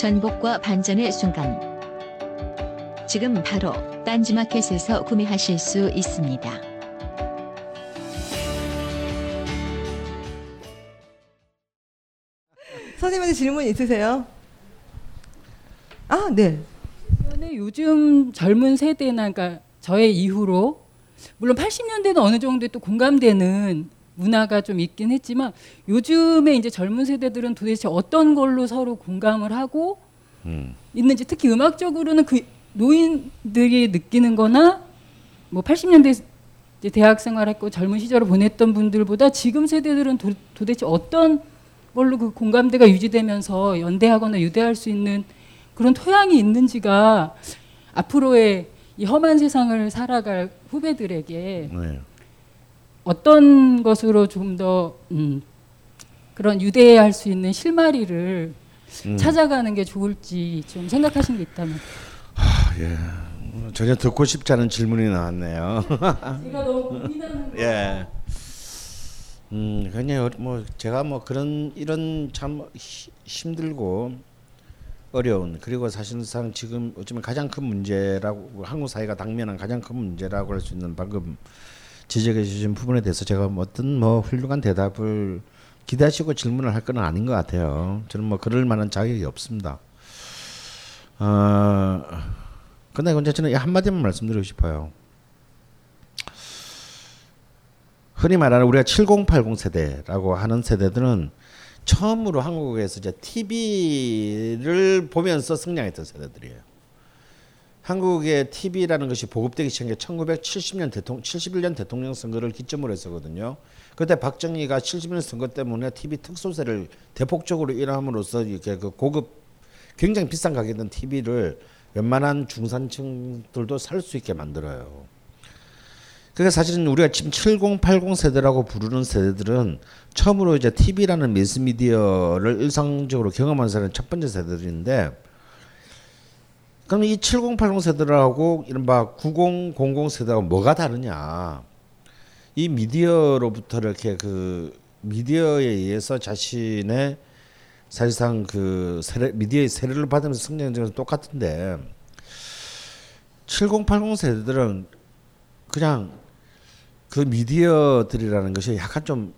전복과 반전의 순간 지금 바로 딴지마켓에서 구매하실 수 있습니다. 선생님한테 질문 있으세요? 아, 네. 요즘 젊은 세대나 그러니까 저의 이후로 물론 80년대는 어느 정도 또 공감되는 문화가 좀 있긴 했지만 요즘에 이제 젊은 세대들은 도대체 어떤 걸로 서로 공감을 하고 음. 있는지 특히 음악적으로는 그 노인들이 느끼는 거나 뭐 80년대 이제 대학 생활했고 젊은 시절을 보냈던 분들보다 지금 세대들은 도, 도대체 어떤 걸로 그 공감대가 유지되면서 연대하거나 유대할 수 있는 그런 토양이 있는지가 앞으로의 이 험한 세상을 살아갈 후배들에게 네. 어떤 것으로 좀 더 음, 그런 유대할 수 있는 실마리를 음. 찾아가는 게 좋을지 좀 생각하신 게 있다면 아, 예. 전혀 듣고 싶지 않은 질문이 나왔네요. 제가 너무 고민하는 예. 음, 그냥 어- 뭐 제가 뭐 그런 이런 참 히- 힘들고 어려운 그리고 사실상 지금 어쩌면 가장 큰 문제라고 한국 사회가 당면한 가장 큰 문제라고 할 수 있는 방금 지적해 주신 부분에 대해서 제가 뭐 어떤 뭐 훌륭한 대답을 기대하시고 질문을 할 건 아닌 것 같아요. 저는 뭐 그럴 만한 자격이 없습니다. 어, 근데 근데 저는 한 마디만 말씀드리고 싶어요. 흔히 말하는 우리가 7080 세대라고 하는 세대들은 처음으로 한국에서 이제 TV를 보면서 성장했던 세대들이에요. 한국의 TV라는 것이 보급되기 시작한 게 1970년 대통령 71년 대통령 선거를 기점으로 했었거든요. 그때 박정희가 71년 선거 때문에 TV 특수세를 대폭적으로 일함으로써 이렇게 그 고급 굉장히 비싼 가격이던 TV를 웬만한 중산층들도 살 수 있게 만들어요. 그러니까 사실은 우리가 지금 7080 세대라고 부르는 세대들은 처음으로 이제 TV라는 매스미디어를 일상적으로 경험한 사람이 첫 번째 세대들인데 그럼 이 7080 세대들하고 이른바 9000 세대하고 뭐가 다르냐? 이 미디어로부터 이렇게 그 미디어에 의해서 자신의 사실상 그 세례, 미디어의 세례를 받으면서 성장한 것은 똑같은데 7080 세대들은 그냥 그 미디어들이라는 것이 약간 좀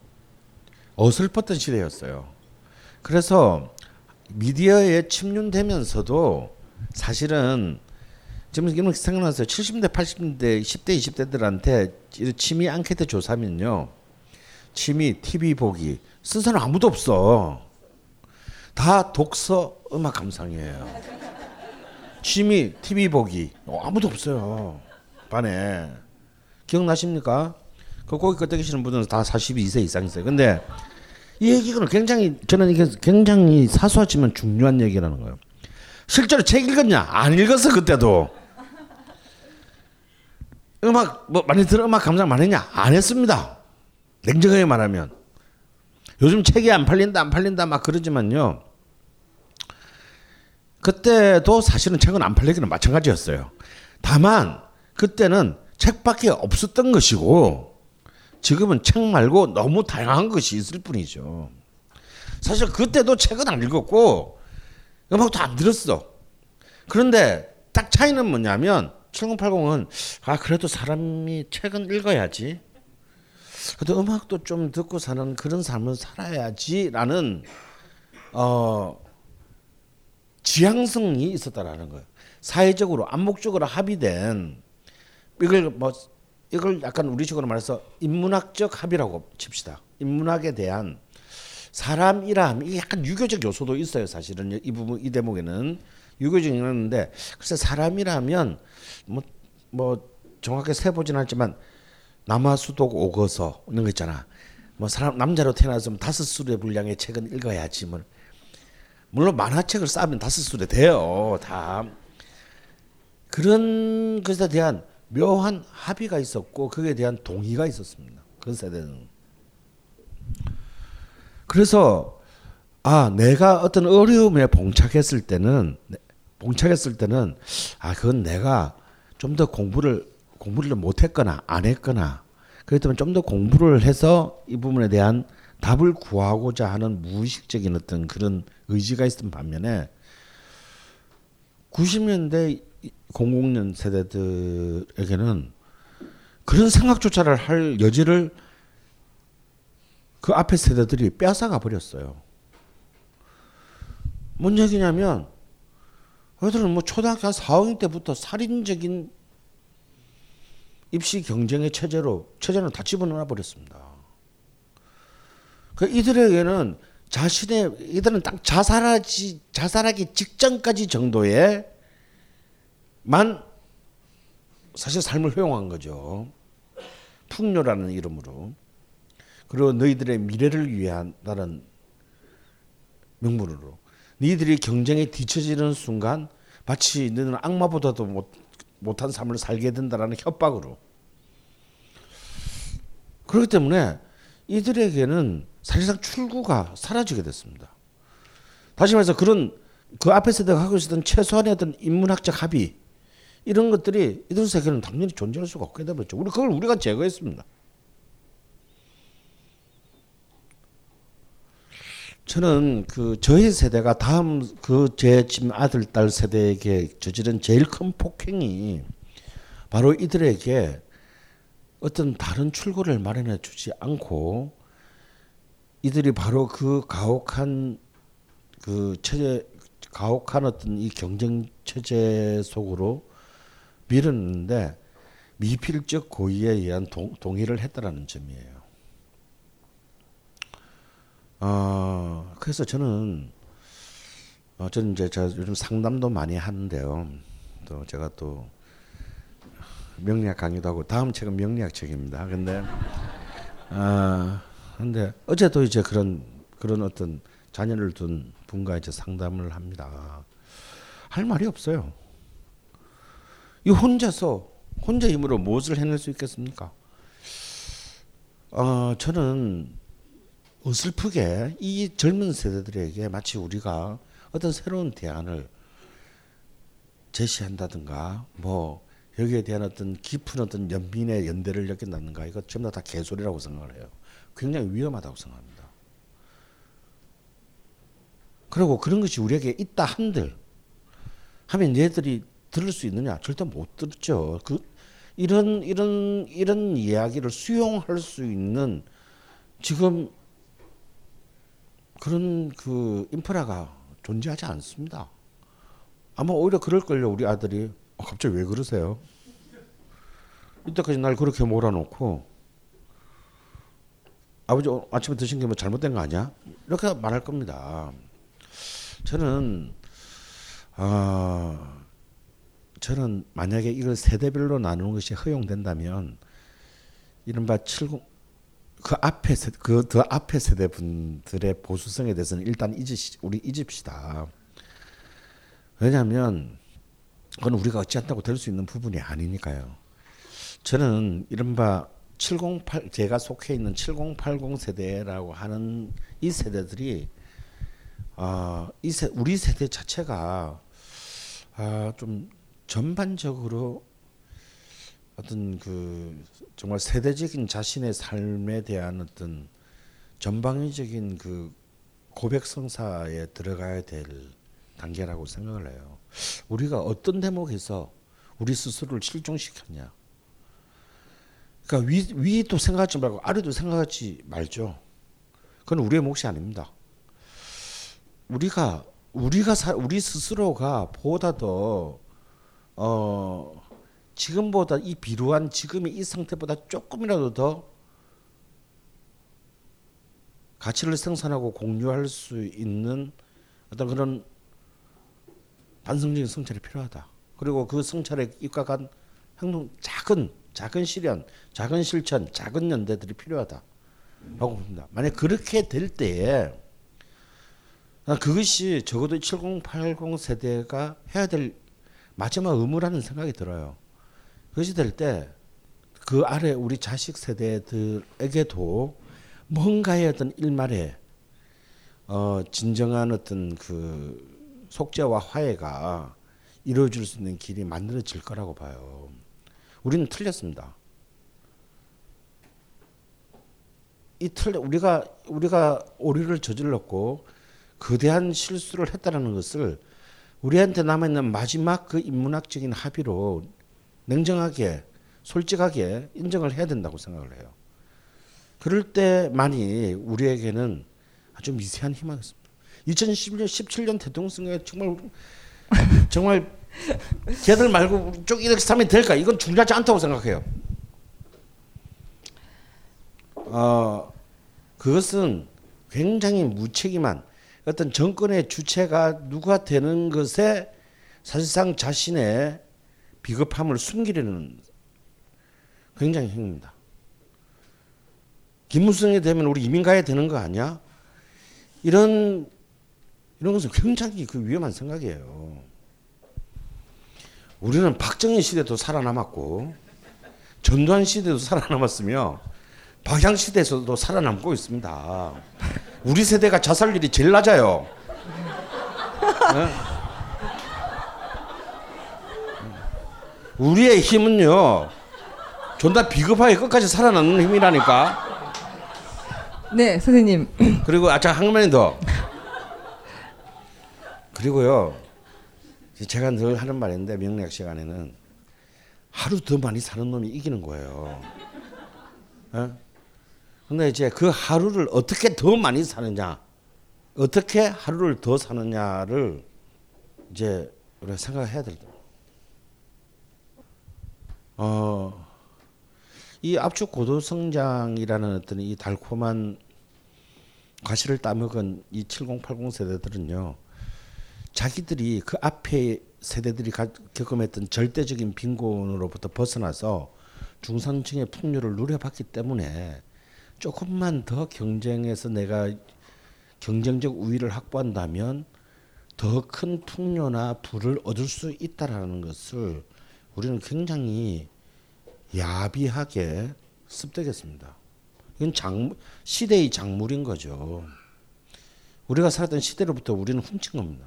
어설펐던 시대였어요. 그래서 미디어에 침륜되면서도 사실은 지금 이런 생각났어요. 70대, 80대, 10대, 20대들한테 취미 앙케이트 조사면요. 취미, TV 보기 순서는 아무도 없어. 다 독서, 음악 감상이에요. 취미 TV 보기 어, 아무도 없어요 반에 기억나십니까? 그 고기 끄덕이시는 분들은 다 42세 이상이세요. 근데 이 얘기는 굉장히 저는 이게 굉장히 사소하지만 중요한 얘기라는 거예요. 실제로 책 읽었냐? 안 읽었어 그때도. 음악 뭐 많이 들어 음악 감상 많이 했냐? 안 했습니다. 냉정하게 말하면 요즘 책이 안 팔린다 안 팔린다 막 그러지만요. 그때도 사실은 책은 안 팔리기는 마찬가지였어요. 다만 그때는 책밖에 없었던 것이고 지금은 책 말고 너무 다양한 것이 있을 뿐이죠. 사실 그때도 책은 안 읽었고 음악도 안 들었어. 그런데 딱 차이는 뭐냐면 7080은 아 그래도 사람이 책은 읽어야지. 그래도 음악도 좀 듣고 사는 그런 삶을 살아야지라는 어 지향성이 있었다라는 거예요. 사회적으로 암묵적으로 합의된 이걸 뭐 이걸 약간 우리식으로 말해서 인문학적 합의라고 칩시다. 인문학에 대한 사람이람 이게 약간 유교적 요소도 있어요. 사실은 이 부분 이 대목에는 유교적인 있는데 글쎄 사람이라면 뭐뭐 정확하게 세 보진 않지만 남아수독 오거서 이런 거 있잖아. 뭐 사람 남자로 태어났으면 다섯 수의 분량의 책은 읽어야지 뭐 물론 만화책을 쌓으면 다섯 수레 돼요. 다 그런 것에 대한 묘한 합의가 있었고 거기에 대한 동의가 있었습니다. 그 세대는. 그래서 아 내가 어떤 어려움에 봉착했을 때는 봉착했을 때는 아 그건 내가 좀 더 공부를 공부를 못했거나 안 했거나 그렇다면 좀 더 공부를 해서 이 부분에 대한 답을 구하고자 하는 무의식적인 어떤 그런 의지가 있던 반면에 90년대 00년 세대들에게는 그런 생각조차를 할 여지를 그 앞에 세대들이 빼앗아가 버렸어요. 뭔 얘기냐면 애들은 뭐 초등학교 한 4, 5학년 때부터 살인적인 입시 경쟁의 체제로 체제는 다 집어넣어 버렸습니다. 그 이들에게는 자신의 이들은 딱 자살하지 자살하기 직전까지 정도의 만 사실 삶을 허용한 거죠. 풍요라는 이름으로. 그리고 너희들의 미래를 위한다는 명분으로. 너희들이 경쟁에 뒤처지는 순간 마치 너는 악마보다도 못, 못한 삶을 살게 된다라는 협박으로. 그렇기 때문에 이들에게는 사실상 출구가 사라지게 됐습니다. 다시 말해서 그런 그 앞에 세대가 하고 있었던 최소한의 어떤 인문학적 합의 이런 것들이 이들 세계는 당연히 존재할 수가 없게 되버렸죠. 우리 그걸 우리가 제거했습니다. 저는 그 저희 세대가 다음 그 제 지금 아들 딸 세대에게 저지른 제일 큰 폭행이 바로 이들에게 어떤 다른 출구를 마련해 주지 않고 이들이 바로 그 가혹한 그 체제 가혹한 어떤 이 경쟁 체제 속으로 밀었는데 미필적 고의에 의한 동, 동의를 했다라는 점이에요. 어, 그래서 저는 어, 저는 이제 제가 요즘 상담도 많이 하는데요. 또 제가 또 명리학 강의도 하고 다음 책은 명리학 책입니다. 근데 아 어, 근데 어제도 이제 그런 그런 어떤 자녀를 둔 분과 이제 상담을 합니다. 할 말이 없어요. 이 혼자서 혼자 힘으로 무엇을 해낼 수 있겠습니까? 어, 저는 어슬프게 이 젊은 세대들에게 마치 우리가 어떤 새로운 대안을 제시한다든가 뭐 여기에 대한 어떤 깊은 어떤 연민의 연대를 느낀다든가 이거 전부 다 개소리라고 생각을 해요. 굉장히 위험하다고 생각합니다. 그리고 그런 것이 우리에게 있다 한들 하면 얘들이 들을 수 있느냐? 절대 못 듣죠. 그 이런 이런 이런 이야기를 수용할 수 있는 지금 그런 그 인프라가 존재하지 않습니다. 아마 오히려 그럴걸요. 우리 아들이 어, 갑자기 왜 그러세요? 이때까지 날 그렇게 몰아놓고 아버지 아침에 드신 게 뭐 잘못된 거 아니야? 이렇게 말할 겁니다. 저는 아 저는 만약에 이걸 세대별로 나누는 것이 허용된다면 이른바 70, 그 앞에 세, 그더 앞에 세대 분들의 보수성에 대해서는 일단 잊으시 우리 잊읍시다. 왜냐하면 그건 우리가 어찌한다고 될 수 있는 부분이 아니니까요. 저는 이른바 708 제가 속해 있는 7080 세대라고 하는 이 세대들이 아, 이 세, 우리 세대 자체가 아, 좀 전반적으로 어떤 그 정말 세대적인 자신의 삶에 대한 어떤 전방위적인 그 고백 성사에 들어가야 될 단계라고 생각을 해요. 우리가 어떤 대목에서 우리 스스로를 실종시켰냐. 그러니까 위 위도 생각하지 말고 아래도 생각하지 말죠. 그건 우리의 몫이 아닙니다. 우리가 우리가 사, 우리 스스로가 보다 더 어, 지금보다 이 비루한 지금의 이 상태보다 조금이라도 더 가치를 생산하고 공유할 수 있는 어떤 그런 반성적인 성찰이 필요하다. 그리고 그 성찰에 입각한 행동 작은 작은 실현, 작은 실천, 작은 연대들이 필요하다라고 봅니다. 만약 그렇게 될 때에 그것이 적어도 7080 세대가 해야 될 마지막 의무라는 생각이 들어요. 그것이 될 때 그 아래 우리 자식 세대들에게도 뭔가의 어떤 일말에 어 진정한 어떤 그 속죄와 화해가 이루어질 수 있는 길이 만들어질 거라고 봐요. 우리는 틀렸습니다. 이 틀 우리가 우리가 오류를 저질렀고 거대한 실수를 했다라는 것을 우리한테 남아 있는 마지막 그 인문학적인 합의로 냉정하게 솔직하게 인정을 해야 된다고 생각을 해요. 그럴 때만이 우리에게는 아주 미세한 희망이 있습니다. 2017년 17년 대통령 선거에 정말 정말 걔들 말고 쭉 이렇게 하면 될까? 이건 중요하지 않다고 생각해요. 어, 그것은 굉장히 무책임한 어떤 정권의 주체가 누가 되는 것에 사실상 자신의 비겁함을 숨기려는 굉장히 행위입니다. 김무성이 되면 우리 이민 가야 되는 거 아니야? 이런 이런 것은 굉장히 그 위험한 생각이에요. 우리는 박정희 시대도 살아남았고 전두환 시대도 살아남았으며 박양 시대에서도 살아남고 있습니다. 우리 세대가 자살률이 제일 낮아요. 네? 우리의 힘은요, 존나 비겁하게 끝까지 살아남는 힘이라니까. 네, 선생님. 그리고 아까 한 마디 더. 그리고요, 제가 늘 하는 말인데 명리학 시간에는 하루 더 많이 사는 놈이 이기는 거예요. 어? 근데 이제 그 하루를 어떻게 더 많이 사느냐, 어떻게 하루를 더 사느냐를 이제 우리가 생각해야 된다. 어, 이 압축 고도 성장이라는 어떤 이 달콤한 과실을 따먹은 이 7080 세대들은요, 자기들이 그 앞에 세대들이 겪음했던 절대적인 빈곤으로부터 벗어나서 중산층의 풍요를 누려봤기 때문에 조금만 더 경쟁해서 내가 경쟁적 우위를 확보한다면 더 큰 풍요나 부를 얻을 수 있다라는 것을 우리는 굉장히 야비하게 습득했습니다. 이건 장, 시대의 작물인 거죠. 우리가 살았던 시대로부터 우리는 훔친 겁니다.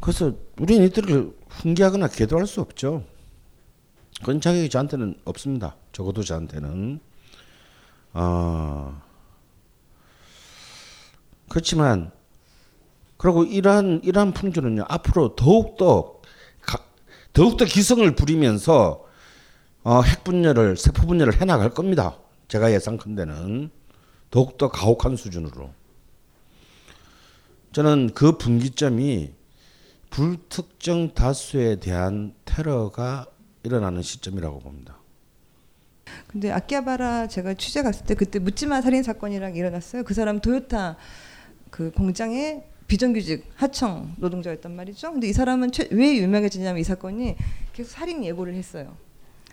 그래서 우리는 이들을 훈계하거나 계도할 수 없죠. 그건 자격이 저한테는 없습니다. 적어도 저한테는. 어, 그렇지만 그리고 이러한 이러한 풍조는요 앞으로 더욱 더 더욱 더 기성을 부리면서 어, 핵 분열을 세포 분열을 해나갈 겁니다. 제가 예상컨대는 더욱 더 가혹한 수준으로. 저는 그 분기점이 불특정 다수에 대한 테러가 일어나는 시점이라고 봅니다. 근데 아키하바라 제가 취재 갔을 때 그때 묻지마 살인 사건이랑 일어났어요. 그 사람 도요타 그 공장에 비정규직 하청 노동자였단 말이죠. 근데 이 사람은 최, 왜 유명해지냐면 이 사건이 계속 살인 예고를 했어요.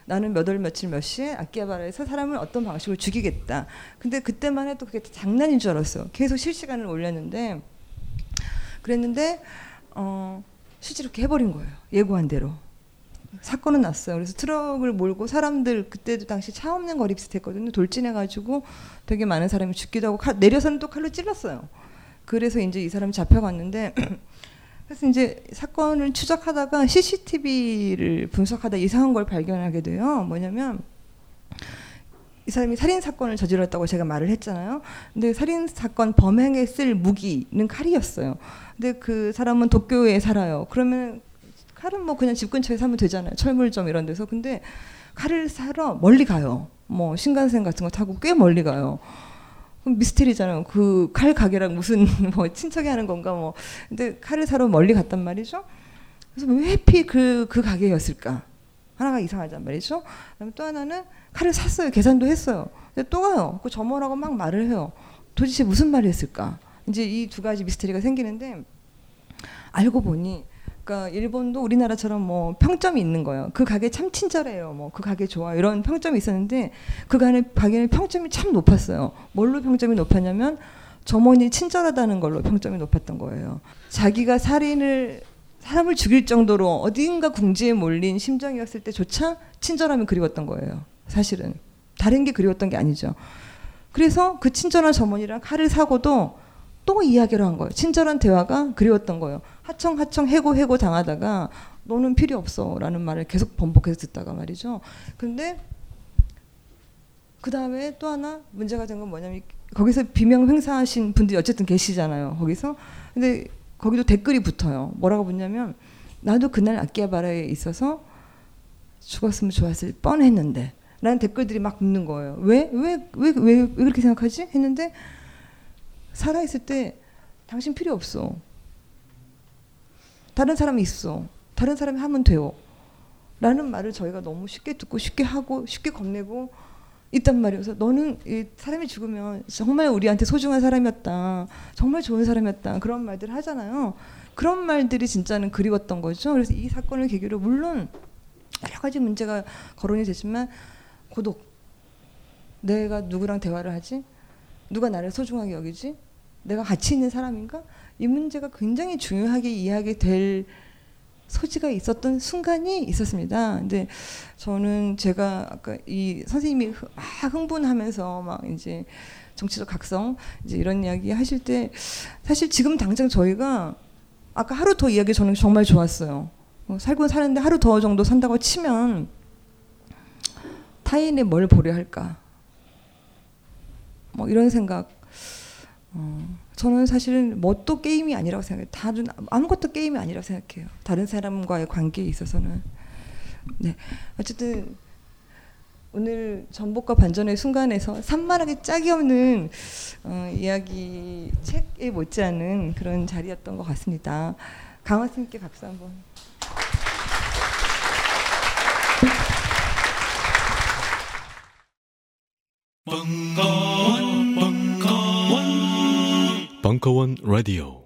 나는 몇 월 며칠 몇 시에 아키하바라에서 사람을 어떤 방식으로 죽이겠다. 근데 그때만 해도 그게 장난인 줄 알았어요. 계속 실시간을 올렸는데 그랬는데 어, 실제로 이렇게 해버린 거예요. 예고한 대로. 사건은 났어요. 그래서 트럭을 몰고 사람들 그때도 당시 차 없는 거리 비슷했거든요. 돌진해가지고 되게 많은 사람이 죽기도 하고 칼, 내려서는 또 칼로 찔렀어요. 그래서 이제 이 사람이 잡혀갔는데 그래서 이제 사건을 추적하다가 CCTV를 분석하다 이상한 걸 발견하게 돼요. 뭐냐면 이 사람이 살인 사건을 저질렀다고 제가 말을 했잖아요. 근데 살인 사건 범행에 쓸 무기는 칼이었어요. 근데 그 사람은 도쿄에 살아요. 그러면 칼은 뭐 그냥 집 근처에 사면 되잖아요. 철물점 이런 데서. 근데 칼을 사러 멀리 가요. 뭐 신간생 같은 거 타고 꽤 멀리 가요. 미스테리잖아요. 그 칼 가게랑 무슨 뭐 친척이 하는 건가 뭐. 근데 칼을 사러 멀리 갔단 말이죠. 그래서 왜 하필 그, 그 가게였을까? 하나가 이상하단 말이죠. 그다음에 또 하나는 칼을 샀어요. 계산도 했어요. 근데 또 가요. 그 점원하고 막 말을 해요. 도대체 무슨 말을 했을까? 이제 이 두 가지 미스테리가 생기는데 알고 보니 그러니까 일본도 우리나라처럼 뭐 평점이 있는 거예요. 그 가게 참 친절해요. 뭐 그 가게 좋아 이런 평점이 있었는데 그 가게 가게는 평점이 참 높았어요. 뭘로 평점이 높았냐면 점원이 친절하다는 걸로 평점이 높았던 거예요. 자기가 살인을 사람을 죽일 정도로 어딘가 궁지에 몰린 심정이었을 때조차 친절함이 그리웠던 거예요. 사실은 다른 게 그리웠던 게 아니죠. 그래서 그 친절한 점원이랑 칼을 사고도 또 이야기를 한 거예요. 친절한 대화가 그리웠던 거예요. 하청 하청 해고 해고 당하다가 너는 필요 없어라는 말을 계속 번복해서 듣다가 말이죠. 근데 그 다음에 또 하나 문제가 된 건 뭐냐면 거기서 비명 행사하신 분들이 어쨌든 계시잖아요. 거기서 근데 거기도 댓글이 붙어요. 뭐라고 붙냐면 나도 그날 아키하바라에 있어서 죽었으면 좋았을 뻔했는데 라는 댓글들이 막 붙는 거예요. 왜? 왜? 왜? 왜, 왜 그렇게 생각하지? 했는데 살아있을 때 당신 필요 없어. 다른 사람이 있어. 다른 사람이 하면 돼요. 라는 말을 저희가 너무 쉽게 듣고 쉽게 하고 쉽게 겁내고 있단 말이어서 너는 이 사람이 죽으면 정말 우리한테 소중한 사람이었다. 정말 좋은 사람이었다. 그런 말들 하잖아요. 그런 말들이 진짜는 그리웠던 거죠. 그래서 이 사건을 계기로 물론 여러 가지 문제가 거론이 되지만 고독. 내가 누구랑 대화를 하지? 누가 나를 소중하게 여기지? 내가 가치 있는 사람인가? 이 문제가 굉장히 중요하게 이해하게 될 소지가 있었던 순간이 있었습니다. 근데 저는 제가 아까 이 선생님이 막 흥분하면서 막 이제 정치적 각성 이제 이런 이야기 하실 때 사실 지금 당장 저희가 아까 하루 더 이야기 저는 정말 좋았어요. 뭐 살고 사는데 하루 더 정도 산다고 치면 타인의 뭘 보려 할까? 뭐 이런 생각. 어, 저는 사실은 뭣도 게임이 아니라고 생각해요. 다른 아무것도 게임이 아니라고 생각해요. 다른 사람과의 관계에 있어서는. 네. 어쨌든 오늘 전복과 반전의 순간에서 산만하게 짝이 없는 어, 이야기 책에 못지않은 그런 자리였던 것 같습니다. 강원 스님께 박수 한번. 벙커 Angkawan Radio.